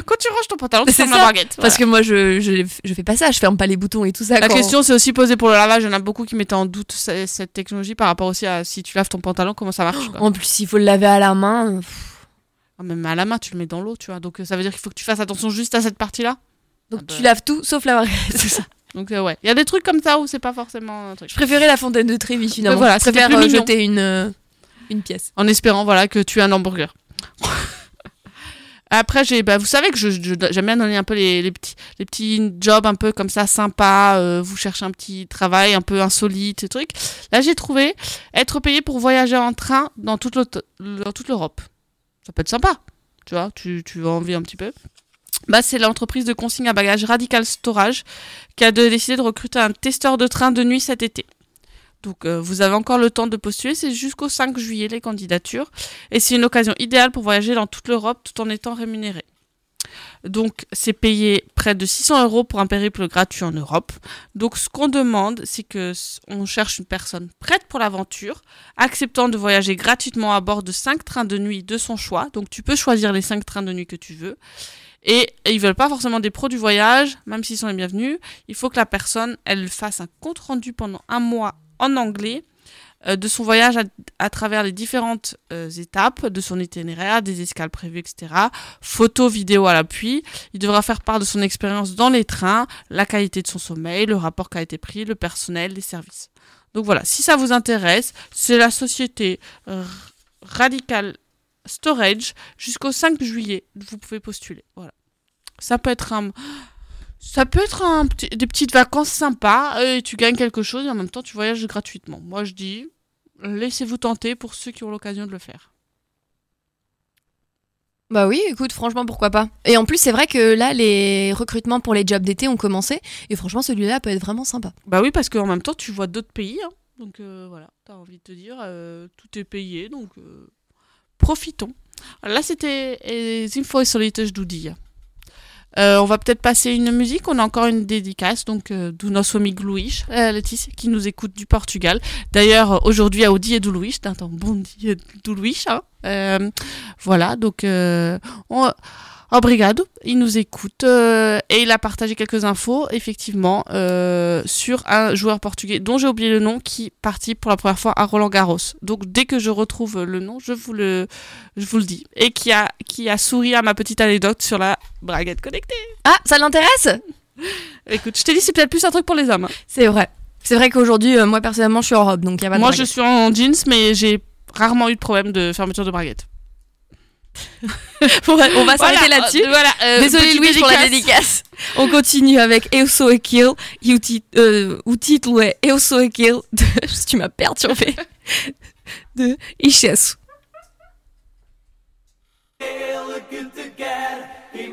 quand tu ranges ton pantalon, tu C'est fermes la ça, braguette. Parce que moi, je, je, je fais pas ça, je ferme pas les boutons et tout ça. La quand- question s'est aussi posée pour le lavage. Il y en a beaucoup qui mettaient en doute ce- cette technologie par rapport aussi à si tu laves ton pantalon, comment ça marche. quoi. En plus, il faut le laver à la main. Ah, Même à la main, tu le mets dans l'eau, tu vois. Donc euh, ça veut dire qu'il faut que tu fasses attention juste à cette partie-là. Donc Ah bah. tu laves tout sauf la braguette. C'est ça. Donc euh, ouais, il y a des trucs comme ça où c'est pas forcément un truc. Je préférais la fontaine de Trévi finalement. Mais voilà, je préfère plus euh, jeter une, euh, une pièce. En espérant voilà que tu as un hamburger. Après, bah, vous savez que j'aime bien donner un peu les, les petits, les petits jobs un peu comme ça sympas. euh, vous cherchez un petit travail un peu insolite, ces trucs. Là, j'ai trouvé être payé pour voyager en train dans toute, l'Europe. Ça peut être sympa, tu vois. Tu, tu as envie un petit peu. Bah, c'est l'entreprise de consigne à bagages Radical Storage qui a décidé de recruter un testeur de train de nuit cet été. Donc, euh, vous avez encore le temps de postuler. C'est jusqu'au 5 juillet les candidatures. Et c'est une occasion idéale pour voyager dans toute l'Europe tout en étant rémunéré. Donc, c'est payé près de 600 euros pour un périple gratuit en Europe. Donc, ce qu'on demande, c'est que on cherche une personne prête pour l'aventure, acceptant de voyager gratuitement à bord de 5 trains de nuit de son choix. Donc, tu peux choisir les 5 trains de nuit que tu veux. Et ils veulent pas forcément des pros du voyage, même s'ils sont les bienvenus. Il faut que la personne, elle fasse un compte rendu pendant un mois en anglais euh, de son voyage à, travers les différentes euh, étapes de son itinéraire, des escales prévues, etc. Photos, vidéos à l'appui. Il devra faire part de son expérience dans les trains, la qualité de son sommeil, le rapport qui a été pris, le personnel, les services. Donc voilà, si ça vous intéresse, c'est la société euh, Radical Storage jusqu'au 5 juillet. Vous pouvez postuler. Voilà. Ça peut être un. Ça peut être un des petites vacances sympas et tu gagnes quelque chose et en même temps tu voyages gratuitement. Moi je dis, laissez-vous tenter pour ceux qui ont l'occasion de le faire. Bah oui, écoute, franchement, pourquoi pas. Et en plus, c'est vrai que là, les recrutements pour les jobs d'été ont commencé. Et franchement, celui-là peut être vraiment sympa. Bah oui, parce qu'en même temps tu vois d'autres pays. hein. Donc euh, voilà, t'as envie de te dire, euh, tout est payé, donc euh, profitons. Là c'était les infos insolites do dia. Euh, on va peut-être passer une musique. On a encore une dédicace donc euh, do nosso amigo qui nous écoute du Portugal. D'ailleurs, aujourd'hui, au dia do Luís, d'un temps bon dia do Luís. Hein. Euh, voilà, donc euh, on- obrigado. Il nous écoute euh, et il a partagé quelques infos, effectivement, euh, sur un joueur portugais dont j'ai oublié le nom qui partit pour la première fois à Roland Garros. Donc dès que je retrouve le nom, je vous le, je vous le dis. Et qui a, qui a souri à ma petite anecdote sur la braguette connectée. Ah, ça l'intéresse? Écoute, je t'ai dit, c'est peut-être plus un truc pour les hommes. C'est vrai. C'est vrai qu'aujourd'hui, euh, moi personnellement, je suis en robe, donc il y a pas de Moi, je suis en jeans, mais j'ai rarement eu de problème de fermeture de braguette. on va, on va s'arrêter Voilà, là-dessus. voilà, euh, Désolé Louis pour la dédicace. On continue avec Eu sou aquele e o, ti- euh, o título é Eu sou aquele de... Tu m'as perturbé. De que te quer e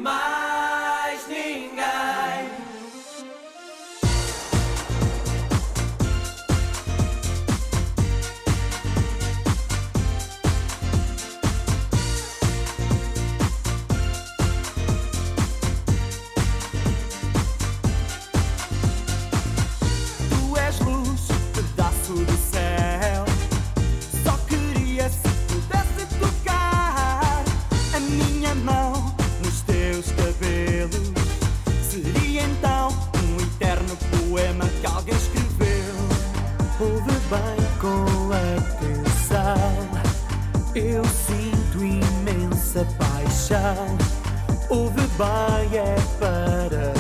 poema que alguém escreveu. Ouve bem com atenção. Eu sinto imensa paixão. Ouve bem, é para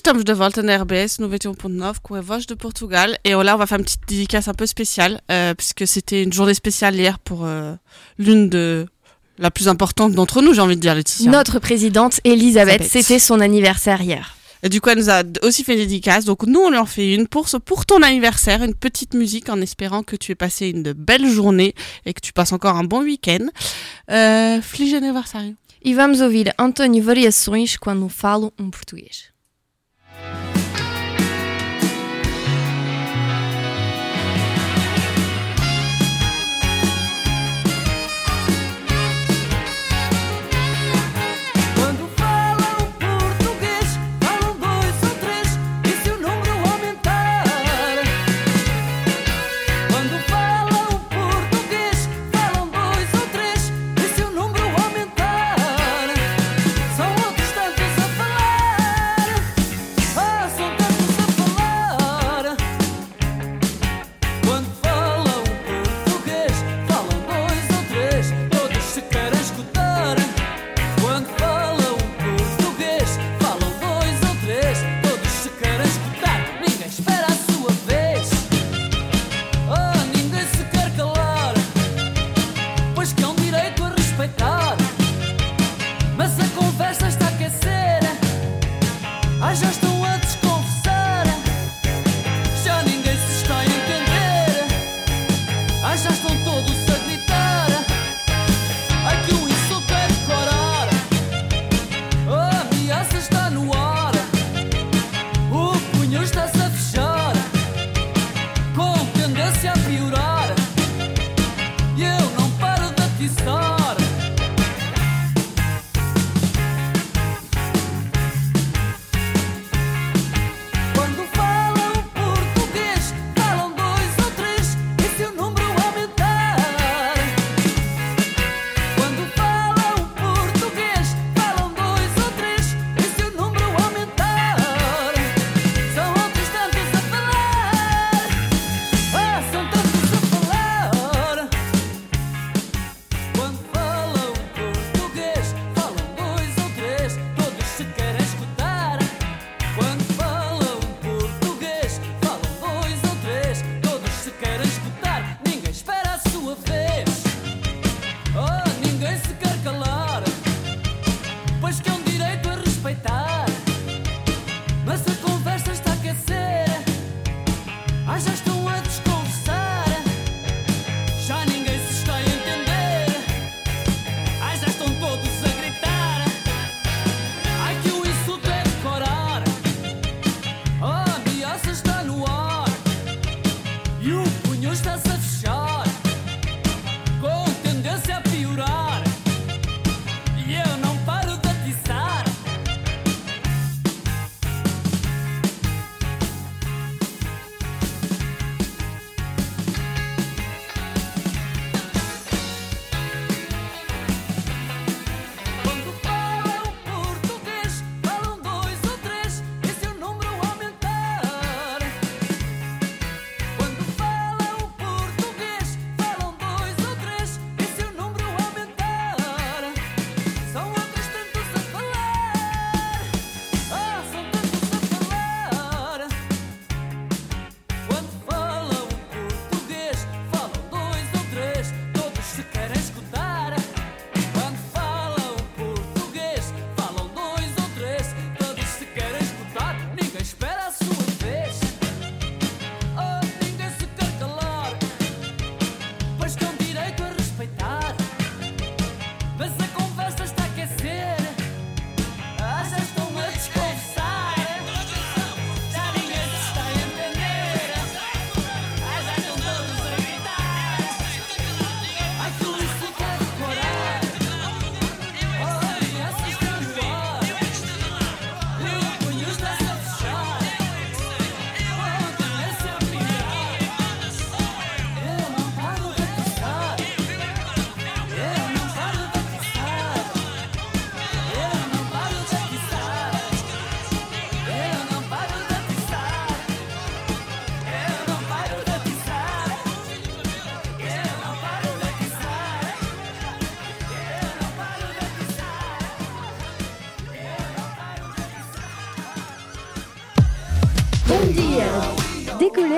estamos de volta na RBS 91.9 e um com a voz de Portugal. Et là, on va faire une petite dédicace un peu spéciale, euh, puisque c'était une journée spéciale hier pour euh, l'une de la plus importante d'entre nous, j'ai envie de dire, Laetitia. Notre présidente, Elisabeth, c'était son anniversaire hier. Et du coup, elle nous a aussi fait une dédicace. Donc, nous, on leur fait une pour, ton anniversaire, une petite musique en espérant que tu aies passé une belle journée et que tu passes encore un bon week-end. Euh, feliz aniversário. E vamos ouvir António Variações quando falo um português.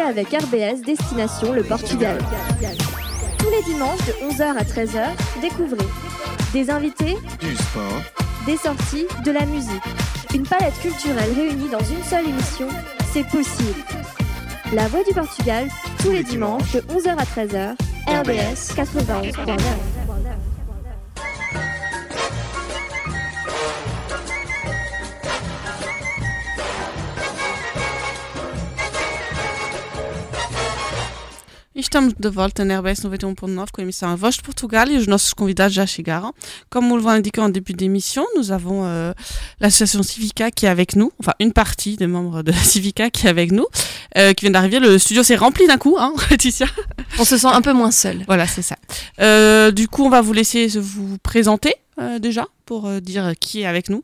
Avec RBS Destination le Portugal. Tous les dimanches de 11h à 13h, découvrez des invités, Du sport, des sorties, de la musique. Une palette culturelle réunie dans une seule émission, c'est possible. La Voix du Portugal, tous les dimanches de 11h à 13h, RBS 91.9. Estamos de volta na RBS 91.9 com a émission Voz de Portugal e os nossos convidados já chegaram. Comme le voit indiqué en début d'émission, nous avons euh, l'association Civica qui est avec nous, enfin une partie des membres de la Civica qui est avec nous, euh, qui vient d'arriver. Le studio s'est rempli d'un coup, hein, Laetitia On se sent un peu moins seul. Voilà, c'est ça. Euh, du coup, on va vous laisser vous présenter euh, déjà pour dire qui est avec nous.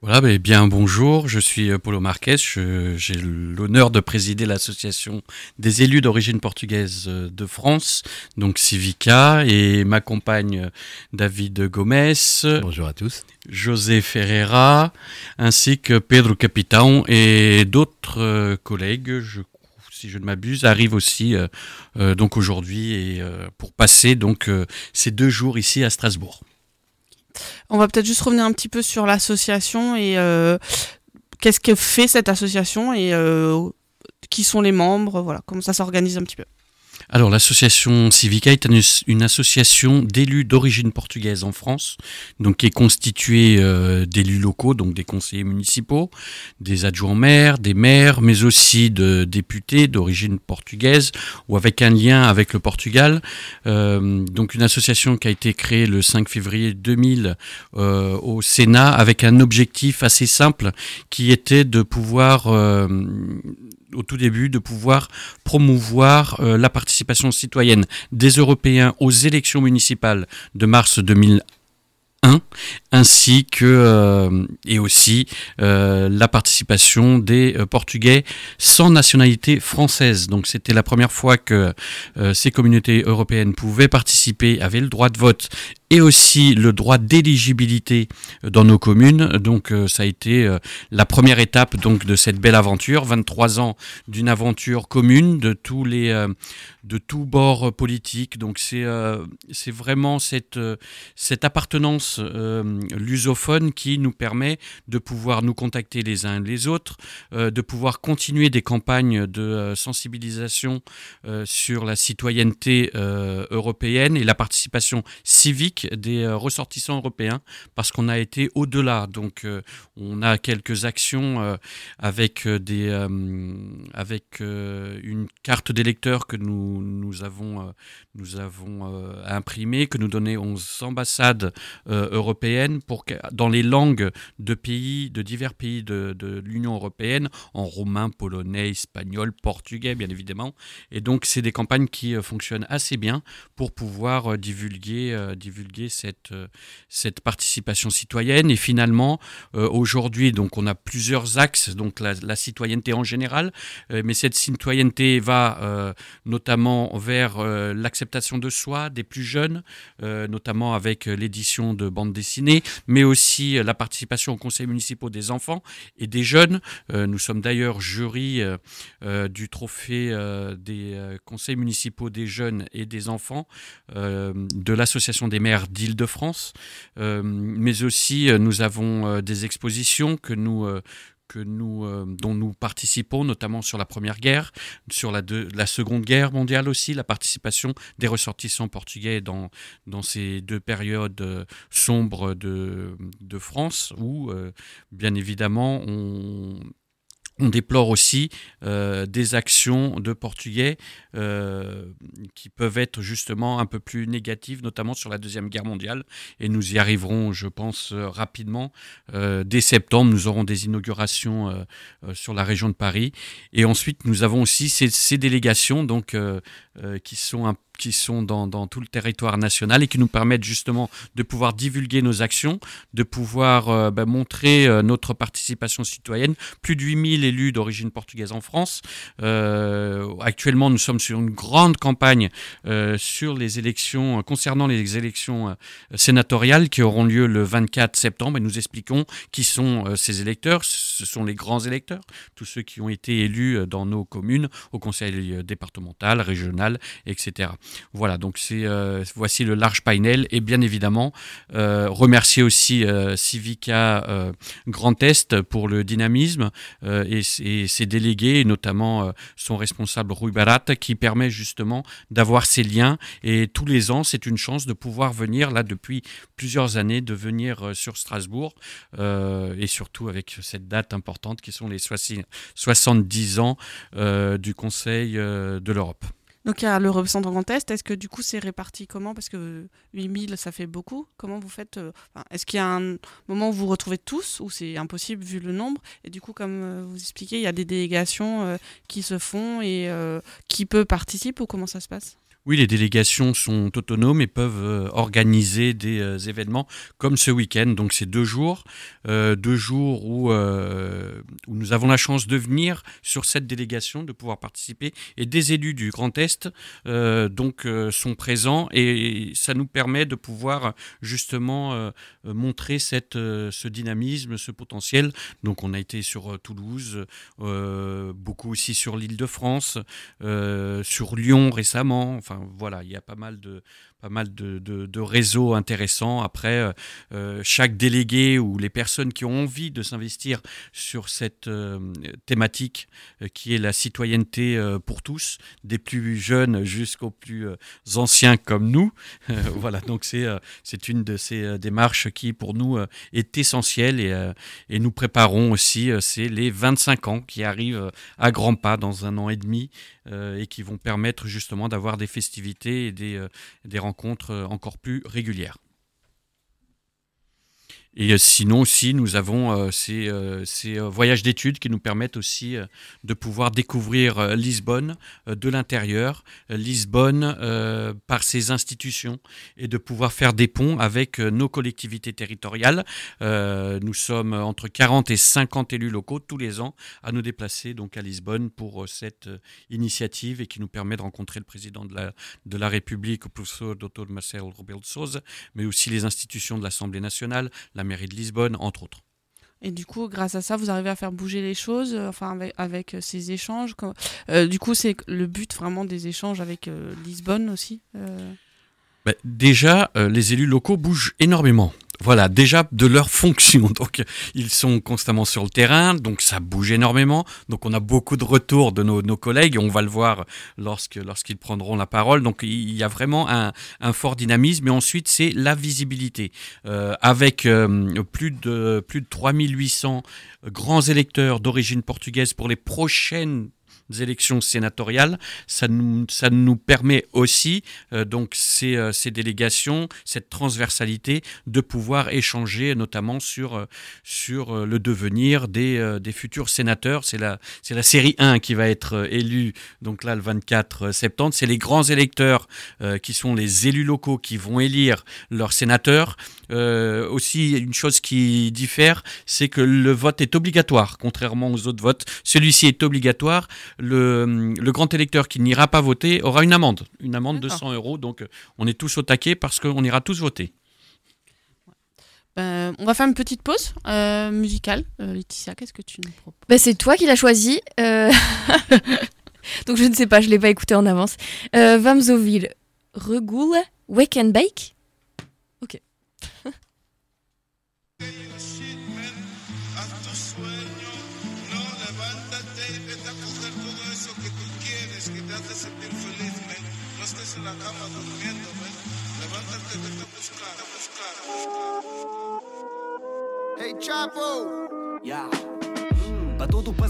Voilà, ben, bien bonjour, je suis euh, Paulo Marques, je- j'ai l'honneur de présider l'association des élus d'origine portugaise euh, de France, donc Civica, et m'accompagne euh, David Gomes, Bonjour à tous. José Ferreira, ainsi que Pedro Capitão et d'autres collègues, je, si je ne m'abuse, arrivent aussi euh, euh, donc aujourd'hui et euh, pour passer donc euh, ces deux jours ici à Strasbourg. On va peut-être juste revenir un petit peu sur l'association et euh, qu'est-ce que fait cette association et euh, qui sont les membres, voilà, comment ça s'organise un petit peu. Alors, l'association Civica est une, association d'élus d'origine portugaise en France, donc qui est constituée euh, d'élus locaux, donc des conseillers municipaux, des adjoints maires, des maires, mais aussi de députés d'origine portugaise ou avec un lien avec le Portugal. Euh, donc, une association qui a été créée le 5 février 2000 euh, au Sénat avec un objectif assez simple qui était de pouvoir, euh, au tout début, de pouvoir promouvoir euh, la participation citoyenne des Européens aux élections municipales de mars 2001 ainsi que euh, et aussi euh, la participation des Portugais sans nationalité française. Donc c'était la première fois que ces communautés européennes pouvaient participer, avaient le droit de vote et aussi le droit d'éligibilité dans nos communes. Donc euh, ça a été euh, la première étape donc de cette belle aventure, 23 ans d'une aventure commune de tous les euh, de tous bords politiques. Donc c'est euh, c'est vraiment cette euh, cette appartenance euh, lusophone qui nous permet de pouvoir nous contacter les uns les autres, euh, de pouvoir continuer des campagnes de euh, sensibilisation euh, sur la citoyenneté euh, européenne et la participation civique des euh, ressortissants européens, parce qu'on a été au-delà. Donc euh, on a quelques actions euh, avec des avec une carte d'électeur que nous nous avons nous avons imprimée, que nous donnons aux ambassades européennes pour dans les langues de pays, de divers pays de, de l'Union européenne, en roumain, polonais, espagnol, portugais, bien évidemment. Et donc, c'est des campagnes qui fonctionnent assez bien pour pouvoir divulguer, euh, euh, cette participation citoyenne. Et finalement, euh, aujourd'hui, donc, on a plusieurs axes, donc la, la citoyenneté en général, euh, mais cette citoyenneté va notamment vers l'acceptation de soi des plus jeunes, notamment avec l'édition de bandes dessinées, mais aussi la participation aux conseils municipaux des enfants et des jeunes. Nous sommes d'ailleurs jury du trophée des conseils municipaux des jeunes et des enfants de l'Association des maires d'Île-de-France. Euh, mais aussi, euh, nous avons euh, des expositions que nous... que nous, dont nous participons, notamment sur la Première Guerre, sur la, deux- la Seconde Guerre mondiale aussi, la participation des ressortissants portugais dans, dans ces deux périodes sombres de, de France, où, bien évidemment, on, on déplore aussi euh, des actions de Portugais euh, qui peuvent être justement un peu plus négatives, notamment sur la Deuxième Guerre mondiale. Et nous y arriverons, je pense, euh, rapidement. Dès septembre, nous aurons des inaugurations sur la région de Paris. Et ensuite, nous avons aussi ces, délégations donc, qui sont un qui sont dans, tout le territoire national et qui nous permettent justement de pouvoir divulguer nos actions, de pouvoir euh, bah, montrer euh, notre participation citoyenne. Plus de 8000 élus d'origine portugaise en France. Euh, actuellement, nous sommes sur une grande campagne sur les élections, concernant les élections sénatoriales qui auront lieu le 24 septembre et nous expliquons qui sont ces électeurs. Ce sont les grands électeurs, tous ceux qui ont été élus dans nos communes, au conseil départemental, régional, etc. Voilà, donc c'est voici le large panel et bien évidemment remercier aussi Civica Grand Est pour le dynamisme et, ses délégués, notamment son responsable Rui Barat, qui permet justement d'avoir ces liens. Et tous les ans, c'est une chance de pouvoir venir, là depuis plusieurs années, de venir sur Strasbourg et surtout avec cette date importante qui sont les 70 ans du Conseil de l'Europe. Donc il y a le représentant Grand Est. Est-ce que du coup c'est réparti comment? Parce que 8000 ça fait beaucoup. Comment vous faites euh, Est-ce qu'il y a un moment où vous retrouvez tous ou c'est impossible vu le nombre? Et du coup, comme euh, vous expliquez, il y a des délégations euh, qui se font et qui peut participer ou comment ça se passe? Oui, les délégations sont autonomes et peuvent euh, organiser des euh, événements comme ce week-end. Donc c'est deux jours, euh, deux jours où, nous avons la chance de venir sur cette délégation, de pouvoir participer. Et des élus du Grand Est donc sont présents et ça nous permet de pouvoir justement montrer ce dynamisme, ce potentiel. Donc on a été sur Toulouse, beaucoup aussi sur l'île de France, sur Lyon récemment. Voilà, il y a pas mal de, pas mal de, de, réseaux intéressants. Après, euh, euh, chaque délégué ou les personnes qui ont envie de s'investir sur cette euh, thématique qui est la citoyenneté pour tous, des plus jeunes jusqu'aux plus anciens comme nous. voilà, donc c'est une de ces démarches qui pour nous est essentielle et, et nous préparons aussi, c'est les 25 ans qui arrivent à grands pas dans un an et demi et qui vont permettre justement d'avoir des festivités et des, des rencontres euh, encore plus régulières. Et euh, sinon aussi, nous avons euh, ces, euh, voyages d'études qui nous permettent aussi de pouvoir découvrir Lisbonne de l'intérieur, Lisbonne par ses institutions et de pouvoir faire des ponts avec nos collectivités territoriales. nous sommes entre 40 et 50 élus locaux tous les ans à nous déplacer donc à Lisbonne pour cette initiative et qui nous permet de rencontrer le président de la, République, le professeur Dr Marcelo Rebelo de mais aussi les institutions de l'Assemblée nationale, la mairie de Lisbonne, entre autres. Et du coup, grâce à ça, vous arrivez à faire bouger les choses, euh, avec euh, ces échanges. Euh, du coup, c'est le but vraiment des échanges avec Lisbonne aussi. Bah, déjà, les élus locaux bougent énormément voilà, déjà de leur fonction. Donc, ils sont constamment sur le terrain, donc ça bouge énormément. Donc, on a beaucoup de retours de nos, collègues et on va le voir lorsque, lorsqu'ils prendront la parole. Donc, il y a vraiment un, fort dynamisme. Et ensuite, c'est la visibilité. Euh, avec euh, plus, de, plus de 3800 grands électeurs d'origine portugaise pour les prochaines élections sénatoriales, ça nous, ça nous permet aussi, euh, donc ces, euh, ces, délégations, cette transversalité, de pouvoir échanger notamment sur, euh, sur le devenir des, des futurs sénateurs. C'est la, c'est la série 1 qui va être élue, donc là le 24 septembre. C'est les grands électeurs qui sont les élus locaux qui vont élire leurs sénateurs. Aussi, une chose qui diffère, c'est que le vote est obligatoire, contrairement aux autres votes. Celui-ci est obligatoire le, grand électeur qui n'ira pas voter aura une amende, une amende de 100 euros. Donc on est tous au taquet parce qu'on ira tous voter. Ben, on va faire une petite pause euh, musicale. Euh, Laetitia, qu'est-ce que tu nous proposes? Ben, C'est toi qui l'as choisi. Euh, donc je ne sais pas, je ne l'ai pas écouté en avance. Vamsoville, Regoule, Wake and Bake.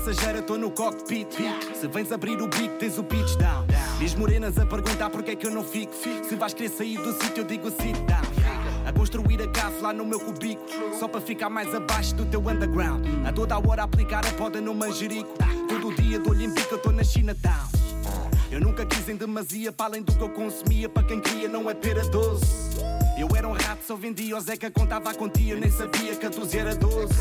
Passageiro, tô no cockpit. Se vens abrir o bico, tens o pitch down. Diz morenas a perguntar porque é que eu não fico. Se vais querer sair do sítio, eu digo sit down. A construir a casa lá no meu cubico. Só para ficar mais abaixo do teu underground. A toda a hora aplicar a poda no manjerico. Todo dia dou-lhe em eu tô na China Town. Eu nunca quis em demasia, para além do que eu consumia. Para quem queria, não é pera doce. Eu era um rato, só vendia o Zeca, contava a quantia, nem sabia que a 12 era 12.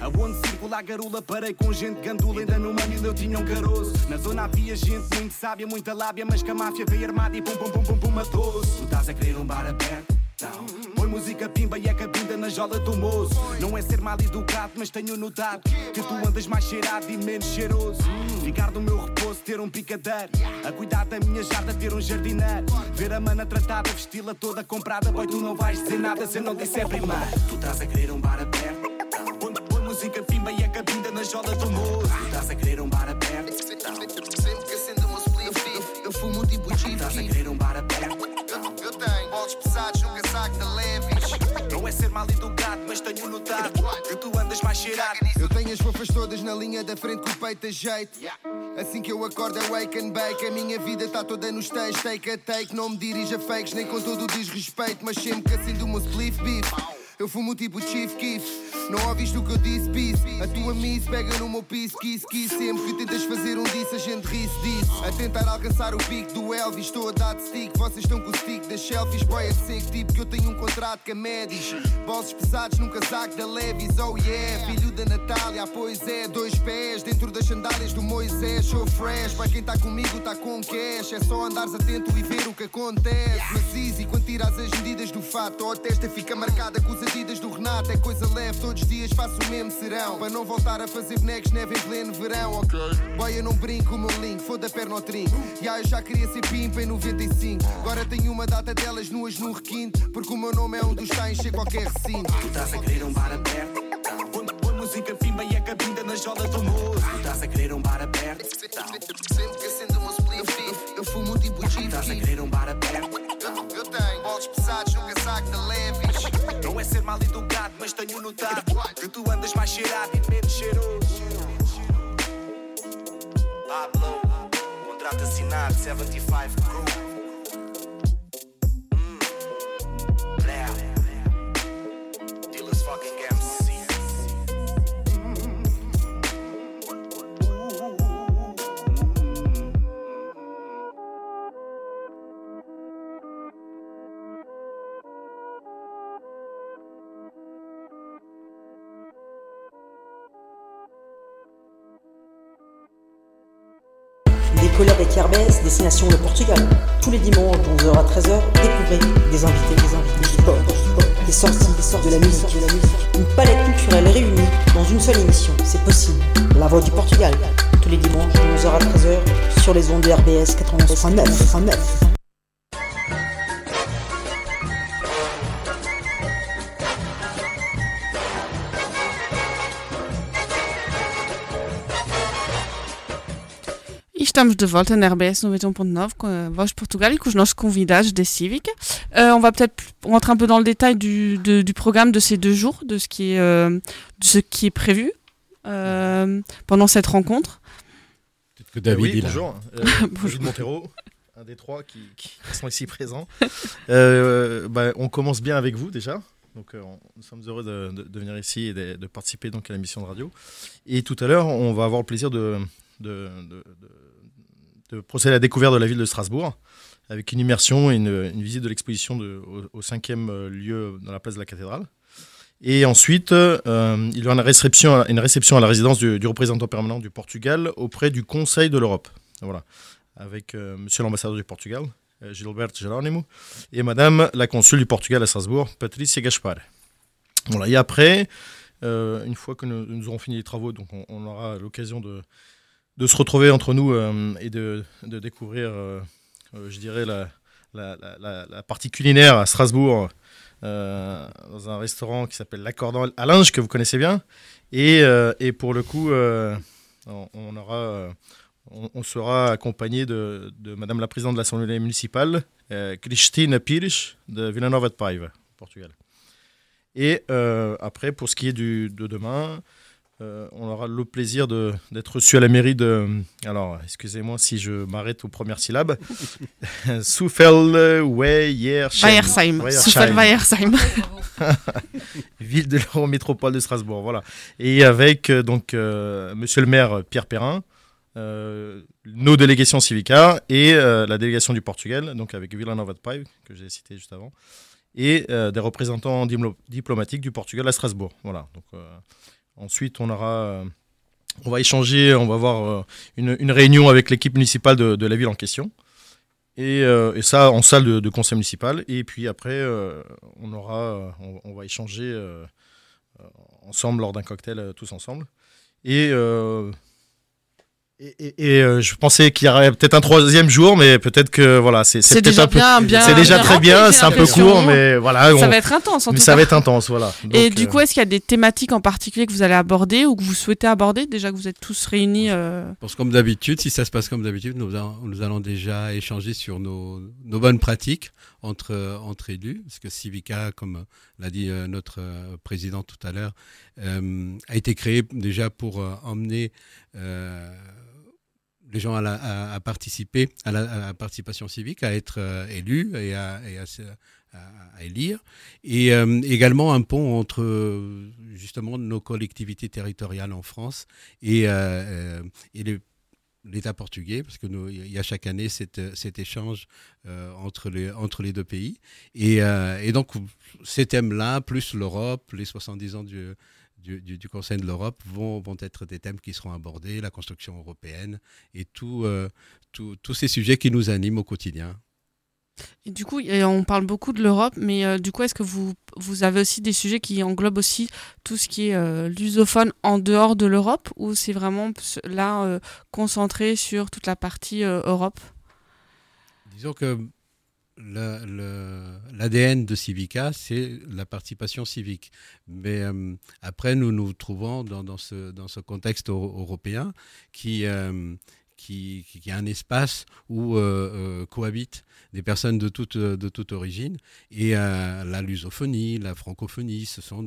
Aonde circula a garula, parei com gente gandula, ainda no mamilo eu tinha um caroço. Na zona havia gente muito sábia, muita lábia, mas que a máfia veio armada e pum pum pum pum pum matou-se. Tu estás a querer um bar aberto? Não. Põe música pimba e é cabinda na jola do moço. Não é ser mal educado, mas tenho notado que tu andas mais cheirado e menos cheiroso. Ficar do meu repouso, ter um picadeiro. A cuidar da minha jarda, ter um jardineiro. Ver a mana tratada, vesti-la toda comprada. Boy, tu não vais dizer nada se eu não disser primeiro. Tu estás a querer um bar aberto? Não. Põe, põe música pimba e é cabinda na jola do moço. Tu estás a querer um bar aberto? Não. Sempre que acendo uma spliff, eu fumo tipo Tu estás a querer um bar aberto? Pesados, nunca saco de leves. Não é ser mal educado, mas tenho notado que tu andas mais cheirado. Eu tenho as fofas todas na linha da frente com o peito a jeito. Assim que eu acordo é wake and bake. A minha vida tá toda nos stage, take a take. Não me dirija fakes, nem com todo o desrespeito. Mas sempre que acendo uma spliff beef. Eu fumo tipo Chief Keef. Não ouviste o que eu disse, peace. A tua miss pega no meu piso, kiss, kiss. Sempre que tentas fazer um disso, a gente ri-se disso. A tentar alcançar o pico do Elvis, estou a dar stick. Vocês estão com o stick das selfies, boy, é seco. Tipo que eu tenho um contrato com a Medis. Bolsos pesados num casaco da Levis, oh yeah. Filho da Natália, pois é. Dois pés dentro das sandálias do Moisés. Sou fresh, para quem tá comigo, tá com cash. É só andares atento e ver o que acontece. Mas easy, quando tiras as medidas do fato, a testa fica marcada com os adidas do Renato. É coisa leve, todos os dias faço o mesmo serão. Para não voltar a fazer bonecos neve em pleno verão, ok? Boy, eu não brinco o meu link, foda a perna ao trinco. Já eu já queria ser pimpa em 95. Agora tenho uma data delas nuas no requinte. Porque o meu nome é um dos a encher qualquer recinto. Tu estás a querer um bar aberto? Música pimba e é cabinda na jola do moço. Tu estás a querer um bar aberto? Sempre que acendo uma spliff, eu fumo tipo Tu Chief estás a querer um bar aberto? Eu, eu tenho bolos pesados, nunca é ser mal educado, mas tenho notado que tu andas mais cheirado e menos cheiroso. Pablo, contrato assinado 75 Crew. Des des Kerbès, destination le Portugal. Tous les dimanches de 11h à 13h, découvrez des invités, des invités, du sport, du sport, des sorties, des sorties de la musique, de la musique. Une palette culturelle réunie dans une seule émission. C'est possible. La voix du Portugal. Tous les dimanches de 11h à 13h sur les ondes de RBS 91.9. estamos de volta na RBS 91.9 com a Voz de Portugal e com os nossos convidados des Civic. Euh, on va peut-être rentrer un peu dans le détail du, de- du programme de ces deux jours, de ce qui est, euh, de ce qui est prévu euh, pendant cette rencontre. Peut-être que David, oui, bonjour. Euh, Bonjour. Montero, un des trois qui, qui sont ici présents. Euh, bah, on commence bien avec vous déjà. Donc, euh, on- nous sommes heureux de, de- de venir ici et de, de participer donc à l'émission de radio. Et tout à l'heure, on va avoir le plaisir de, de, de- de- de procéder à la découverte de la ville de Strasbourg avec une immersion et une, visite de l'exposition au, cinquième euh, lieu dans la place de la cathédrale. Et ensuite, euh, il y aura une réception, une réception à la résidence du, représentant permanent du Portugal auprès du Conseil de l'Europe. Voilà. Avec euh, monsieur l'ambassadeur du Portugal, euh, Gilberto Geronimo, et madame la consul du Portugal à Strasbourg, Patricia Gaspar. Voilà. Et après, une fois que nous, aurons fini les travaux, donc on, on aura l'occasion de, de se retrouver entre nous euh, et de, de découvrir, euh, euh, je dirais, la, la, partie culinaire à Strasbourg, dans un restaurant qui s'appelle L'Accordant à Linge, que vous connaissez bien. Et, et pour le coup, on, aura, on, sera accompagné de, de Madame la Présidente de l'Assemblée municipale, Cristina Pires, de Villanova de Paiva, Portugal. Et après, pour ce qui est du, de demain, euh, on aura le plaisir d'être reçu à la mairie de. Alors, excusez-moi si je m'arrête aux premières syllabes. Soufel-Weyersheim. Weyersheim. Soufel-Weyersheim. Ville de l'Eurométropole de Strasbourg. Voilà. Et avec euh, donc euh, monsieur le maire Pierre Perrin, euh, nos délégations Civica et la délégation du Portugal, donc avec Vila Nova de Paiva, que j'ai cité juste avant, et des représentants diplo- diplomatiques du Portugal à Strasbourg. Voilà. Donc, ensuite, on aura, euh, on va échanger, on va avoir euh, une, réunion avec l'équipe municipale de, la ville en question. Et, euh, ça en salle de, conseil municipal. Et puis après, on aura, on, on va échanger ensemble lors d'un cocktail tous ensemble. Et et, et- et, euh, je pensais qu'il y aurait peut-être un troisième jour, mais peut-être que voilà, c'est C'est déjà un peu- bien- bien- c'est déjà bien très bien, c'est un peu court, mais voilà. Ça on- va être intense en mais tout ça cas. va être intense, voilà. Et du euh, coup, est-ce qu'il y a des thématiques en particulier que vous allez aborder ou que vous souhaitez aborder déjà que vous êtes tous réunis euh, Je pense comme d'habitude, si ça se passe comme d'habitude, nous, allons- nous allons déjà échanger sur nos, nos bonnes pratiques entre, entre élus, parce que Civica, comme l'a dit euh, notre euh, président tout à l'heure, euh, a été créé déjà pour emmener les gens à, participer à la, participation civique, à être élus et à, et élire, et également un pont entre justement nos collectivités territoriales en France et, et les- l'État portugais, parce que nous, il y a chaque année cet, cet échange euh, entre, les, entre les deux pays. Et, euh, et donc, ces thèmes-là, plus l'Europe, les 70 ans du, du, Conseil de l'Europe, vont, vont être des thèmes qui seront abordés, la construction européenne et euh, tout- tous ces sujets qui nous animent au quotidien. Du coup, on parle beaucoup de l'Europe, mais euh, du coup, est-ce que vous, avez aussi des sujets qui englobent aussi tout ce qui est euh, lusophone en dehors de l'Europe ou c'est vraiment là euh, concentré sur toute la partie Europe? Disons que l'ADN de Civica, c'est la participation civique. Mais après, nous nous trouvons dans, ce, contexte euro- européen qui, qui, est un espace où euh, euh, cohabitent des personnes de toute, de toute origine. Et euh, la lusophonie, la francophonie, ce sont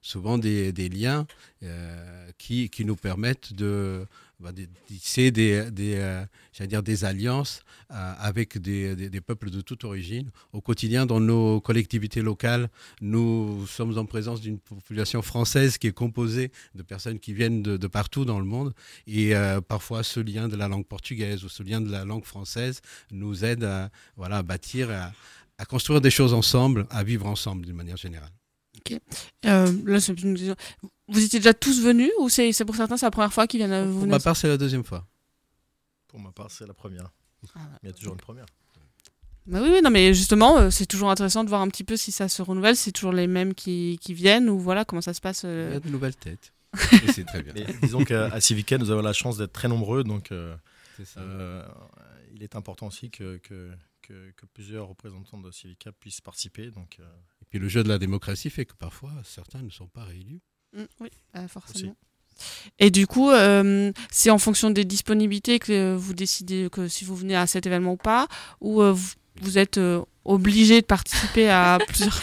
souvent des, liens euh, qui nous permettent de, bah, de tisser des, alliances euh, avec des, peuples de toute origine. Au quotidien, dans nos collectivités locales, nous sommes en présence d'une population française qui est composée de personnes qui viennent de, partout dans le monde. Et euh, parfois, ce lien de la langue portugaise ou ce lien de la langue française nous aide à, bâtir, à, à construire des choses ensemble, à vivre ensemble d'une manière générale. Ok. Euh, là, c'est une question. Vous étiez déjà tous venus ou c'est pour certains c'est la première fois qu'ils viennent à vous Pour ma part, c'est la deuxième fois. Pour ma part, c'est la première. Ah, il y a toujours une première. Bah oui, oui, non, mais justement, euh, c'est toujours intéressant de voir un petit peu si ça se renouvelle, si c'est toujours les mêmes qui, qui viennent ou voilà comment ça se passe. euh? Il y a de nouvelles têtes. Et c'est très bien. Mais disons qu'à Civica, nous avons la chance d'être très nombreux, donc euh, C'est ça. euh, il est important aussi que, que, que- que plusieurs représentants de Civica puissent participer. Donc, euh, Et puis le jeu de la démocratie fait que parfois certains ne sont pas réélus. Mm, oui, euh, forcément. Et du coup, euh, c'est en fonction des disponibilités que vous décidez que si vous venez à cet événement ou pas, ou euh, vous, vous êtes euh, obligé de participer à plusieurs.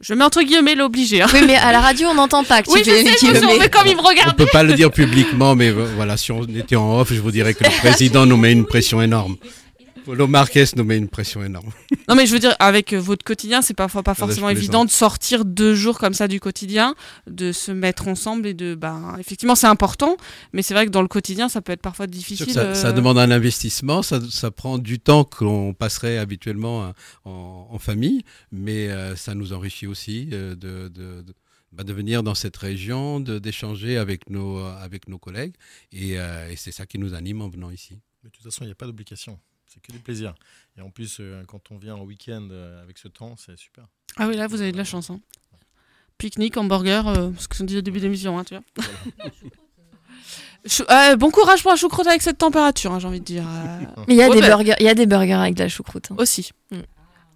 Je mets entre guillemets l'obligé. hein. Oui, mais à la radio, on n'entend pas que Oui, tu je fais mais comme il me On regarde. peut pas le dire publiquement, mais vo- voilà, si on était en off, je vous dirais que le président nous met une pression énorme. Polo Marquez nous met une pression énorme. Non, mais je veux dire, avec euh, votre quotidien, c'est parfois pas Ah, là, forcément évident de sortir deux jours comme ça du quotidien, de se mettre ensemble et de. Ben, effectivement, c'est important, mais c'est vrai que dans le quotidien, ça peut être parfois difficile. Ça, ça euh, demande un investissement, ça, ça prend du temps qu'on passerait habituellement euh, en, en famille, mais euh, ça nous enrichit aussi de, de, de- bah, de venir dans cette région, de- d'échanger avec nos, avec nos collègues, et, euh, et c'est ça qui nous anime en venant ici. mais de toute façon, il n'y a pas d'obligation. C'est que du plaisir. Et en plus, euh, quand on vient en week-end euh, avec ce temps, c'est super. Ah oui, là, vous avez de la chance. hein. Pique-nique, hamburger, euh, ce que je dit au début de l'émission, hein, tu vois. Chou- euh, bon courage pour la choucroute avec cette température, hein, j'ai envie de dire. euh. Mais il y a Ouais, des burgers, il y a des burgers avec de la choucroute. hein. Aussi. Mm.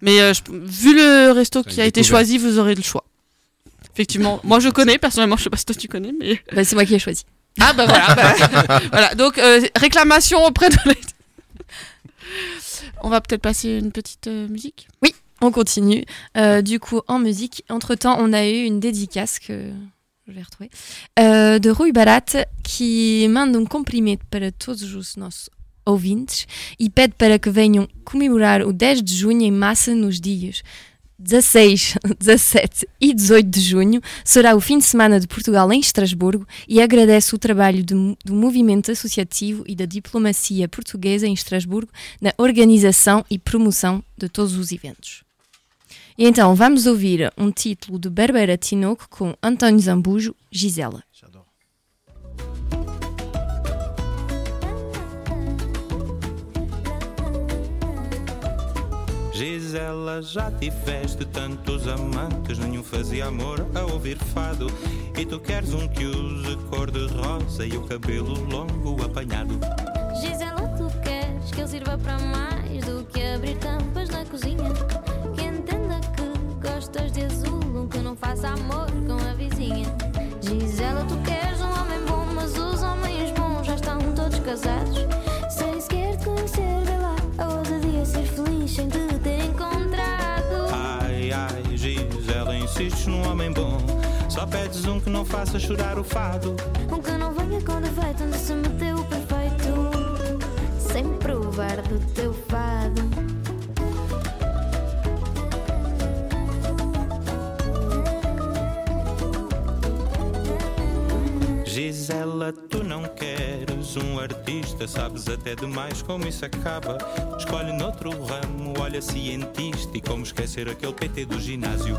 Mais euh, je- vu le resto qui a été choisi, vous aurez le choix. Effectivement, moi je connais, personnellement, je sais pas si toi tu connais, mais. Bah, c'est moi qui ai choisi. Ah bah voilà, bah, voilà. donc euh, réclamation auprès de. On va peut-être passer une petite euh, musique. On continue. Euh, du coup, en musique, entre-temps, on a eu une dédicace que je vais retrouver euh, de Rui Barat qui manda um cumprimento para todos os nossos ouvintes e pede para que venham comemorar o 10 de junho em massa nos dias 16, 17 e 18 de junho será o fim de semana de Portugal em Estrasburgo e agradece o trabalho do, do movimento associativo e da diplomacia portuguesa em Estrasburgo na organização e promoção de todos os eventos. E então vamos ouvir um título de Bárbara Tinoco com António Zambujo, Gisela. Gisela, já tiveste tantos amantes, nenhum fazia amor a ouvir fado. E tu queres um que use cor de rosa e o cabelo longo apanhado. Gisela, tu queres que ele sirva para mais do que abrir tampas na cozinha? Que entenda que gostas de azul, que não faça amor com a vizinha. Gisela, tu queres um homem bom, mas os homens bons já estão todos casados. Sem sequer te conhecer, vê lá a ousadia ser feliz sem te insistes num homem bom. Só pedes um que não faça chorar o fado. Um que não venha com defeito, onde se meteu o perfeito. Sem provar do teu fado. Gisela, tu não queres um artista, sabes até demais como isso acaba. Escolhe noutro ramo, olha cientista e como esquecer aquele PT do ginásio.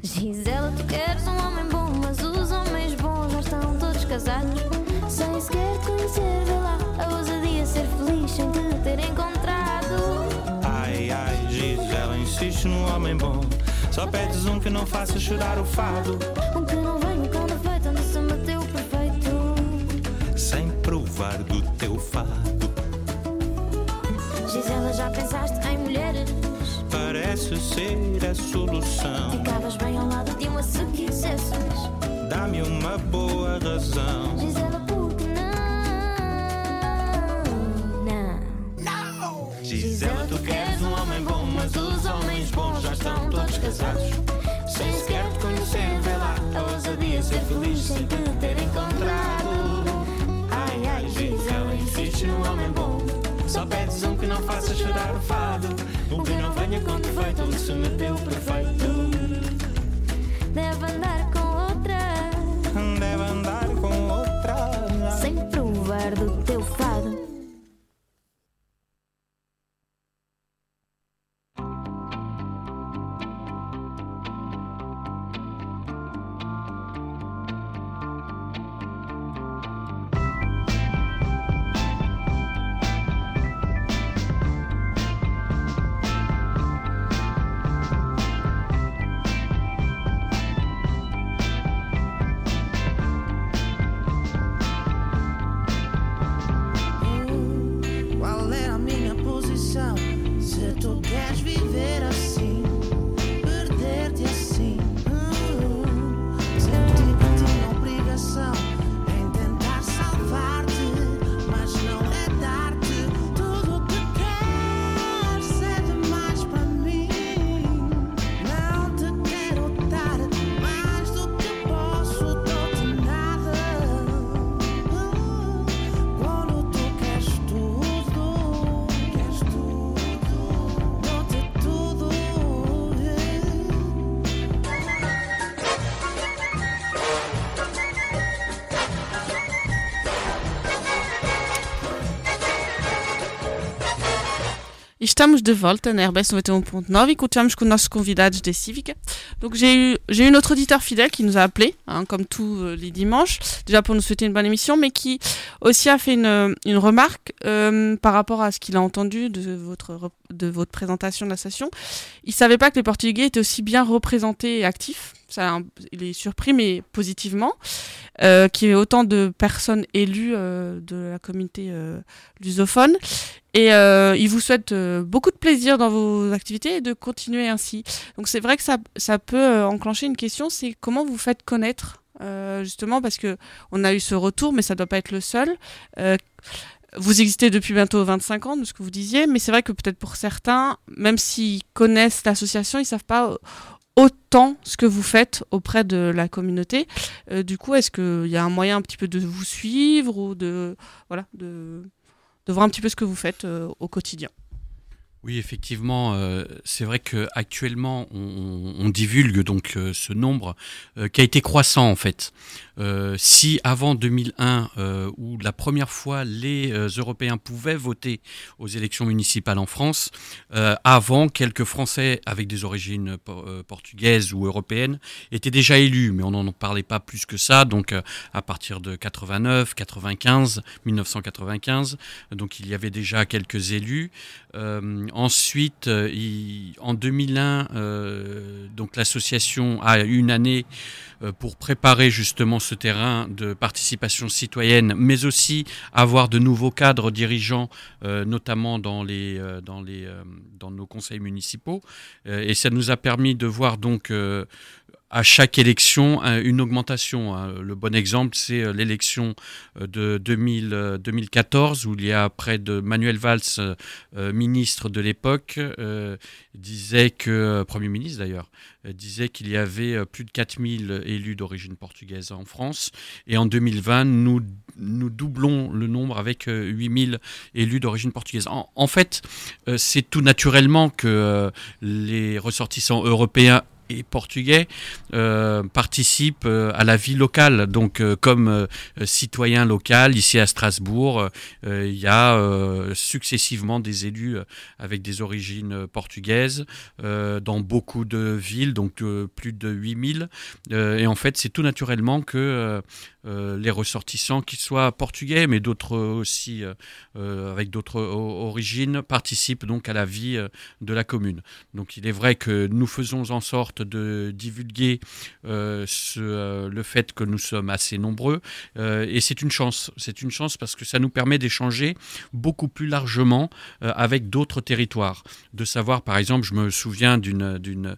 Gisela, tu queres um homem bom, mas os homens bons já estão todos casados. Sem sequer te conhecer, vê lá a ousadia ser feliz sem te ter encontrado. Ai, ai, Gisela, insiste num homem bom. Só pedes um que não faça chorar o fado. Um que não venha com defeito, onde se meteu o perfeito. Sem provar do teu fado. Gisela, já pensaste em mulheres? Parece ser a solução. Ficavas bem ao lado de uma se quisesses. Dá-me uma boa razão. Gisela, por que não? Não! Gisela, tu queres homem bom, mas os homens bons já estão todos casados. Sem sequer te conhecer, vê lá a ousadia ser feliz sem te ter encontrado. Ai, ai, Gisela, insiste num homem bom. Só pedes um que não faça chorar o fado. Um que não venha com defeito, onde se meteu perfeito. Deve andar com outra. Deve andar com outra. Sem provar do teu fado. Estamos de volta na RBS 91.9 e continuamos com nossos convidados de Civica. Donc j'ai eu, j'ai eu notre auditeur fidèle qui nous a appelé, hein, comme tous euh, les dimanches, déjà pour nous souhaiter une bonne émission, mais qui aussi a fait une, remarque euh, par rapport à ce qu'il a entendu de votre, de votre présentation de la station. Il savait pas que les Portugais étaient aussi bien représentés et actifs. Il est surpris, mais positivement, euh, qu'il y ait autant de personnes élues euh, de la communauté euh, lusophone. Et il vous souhaite beaucoup de plaisir dans vos activités et de continuer ainsi. Donc c'est vrai que ça, ça peut enclencher une question, c'est comment vous faites connaître, justement, parce que on a eu ce retour, mais ça doit pas être le seul. Vous existez depuis bientôt 25 ans, de ce que vous disiez, mais c'est vrai que peut-être pour certains, même s'ils connaissent l'association, ils savent pas autant ce que vous faites auprès de la communauté. Euh, du coup, est-ce qu'il y a un moyen un petit peu de vous suivre ou de voilà de, voir un petit peu ce que vous faites euh, au quotidien? Oui, effectivement, euh, c'est vrai qu'actuellement, on, on divulgue donc ce nombre qui a été croissant en fait. Euh, si avant 2001, euh, où la première fois les euh, Européens pouvaient voter aux élections municipales en France, avant quelques Français avec des origines por- portugaises ou européennes étaient déjà élus, mais on n'en parlait pas plus que ça. Donc à partir de 89, 95, 1995, donc il y avait déjà quelques élus. Ensuite, en 2001, euh, donc l'association a une année pour préparer justement ce terrain de participation citoyenne, mais aussi avoir de nouveaux cadres dirigeants, euh, notamment dans, les, euh, dans, les, euh, dans nos conseils municipaux. Euh, et ça nous a permis de voir donc euh, à chaque élection un- une augmentation. hein. Le bon exemple, c'est euh, l'élection euh, de 2000, euh, 2014, où il y a près de Manuel Valls, euh, euh, ministre de l'époque, euh, disait que, euh, Premier ministre d'ailleurs, euh, disait qu'il y avait euh, plus de 4000 élus d'origine portugaise en France. Et en 2020, nous, doublons le nombre avec euh, 8000 élus d'origine portugaise. En, fait, euh, c'est tout naturellement que euh, les ressortissants européens et portugais euh, participent euh, à la vie locale. Donc, euh, comme citoyen local, ici à Strasbourg, il y a successivement des élus avec des origines portugaises dans beaucoup de villes, donc plus de 8000. Euh, et en fait, c'est tout naturellement que les ressortissants, qu'ils soient portugais, mais d'autres aussi euh, euh, avec d'autres origines, participent donc à la vie euh, de la commune. Donc il est vrai que nous faisons en sorte de divulguer euh, euh, le fait que nous sommes assez nombreux, euh, et c'est une chance. C'est une chance parce que ça nous permet d'échanger beaucoup plus largement euh, avec d'autres territoires. De savoir, par exemple, je me souviens d'une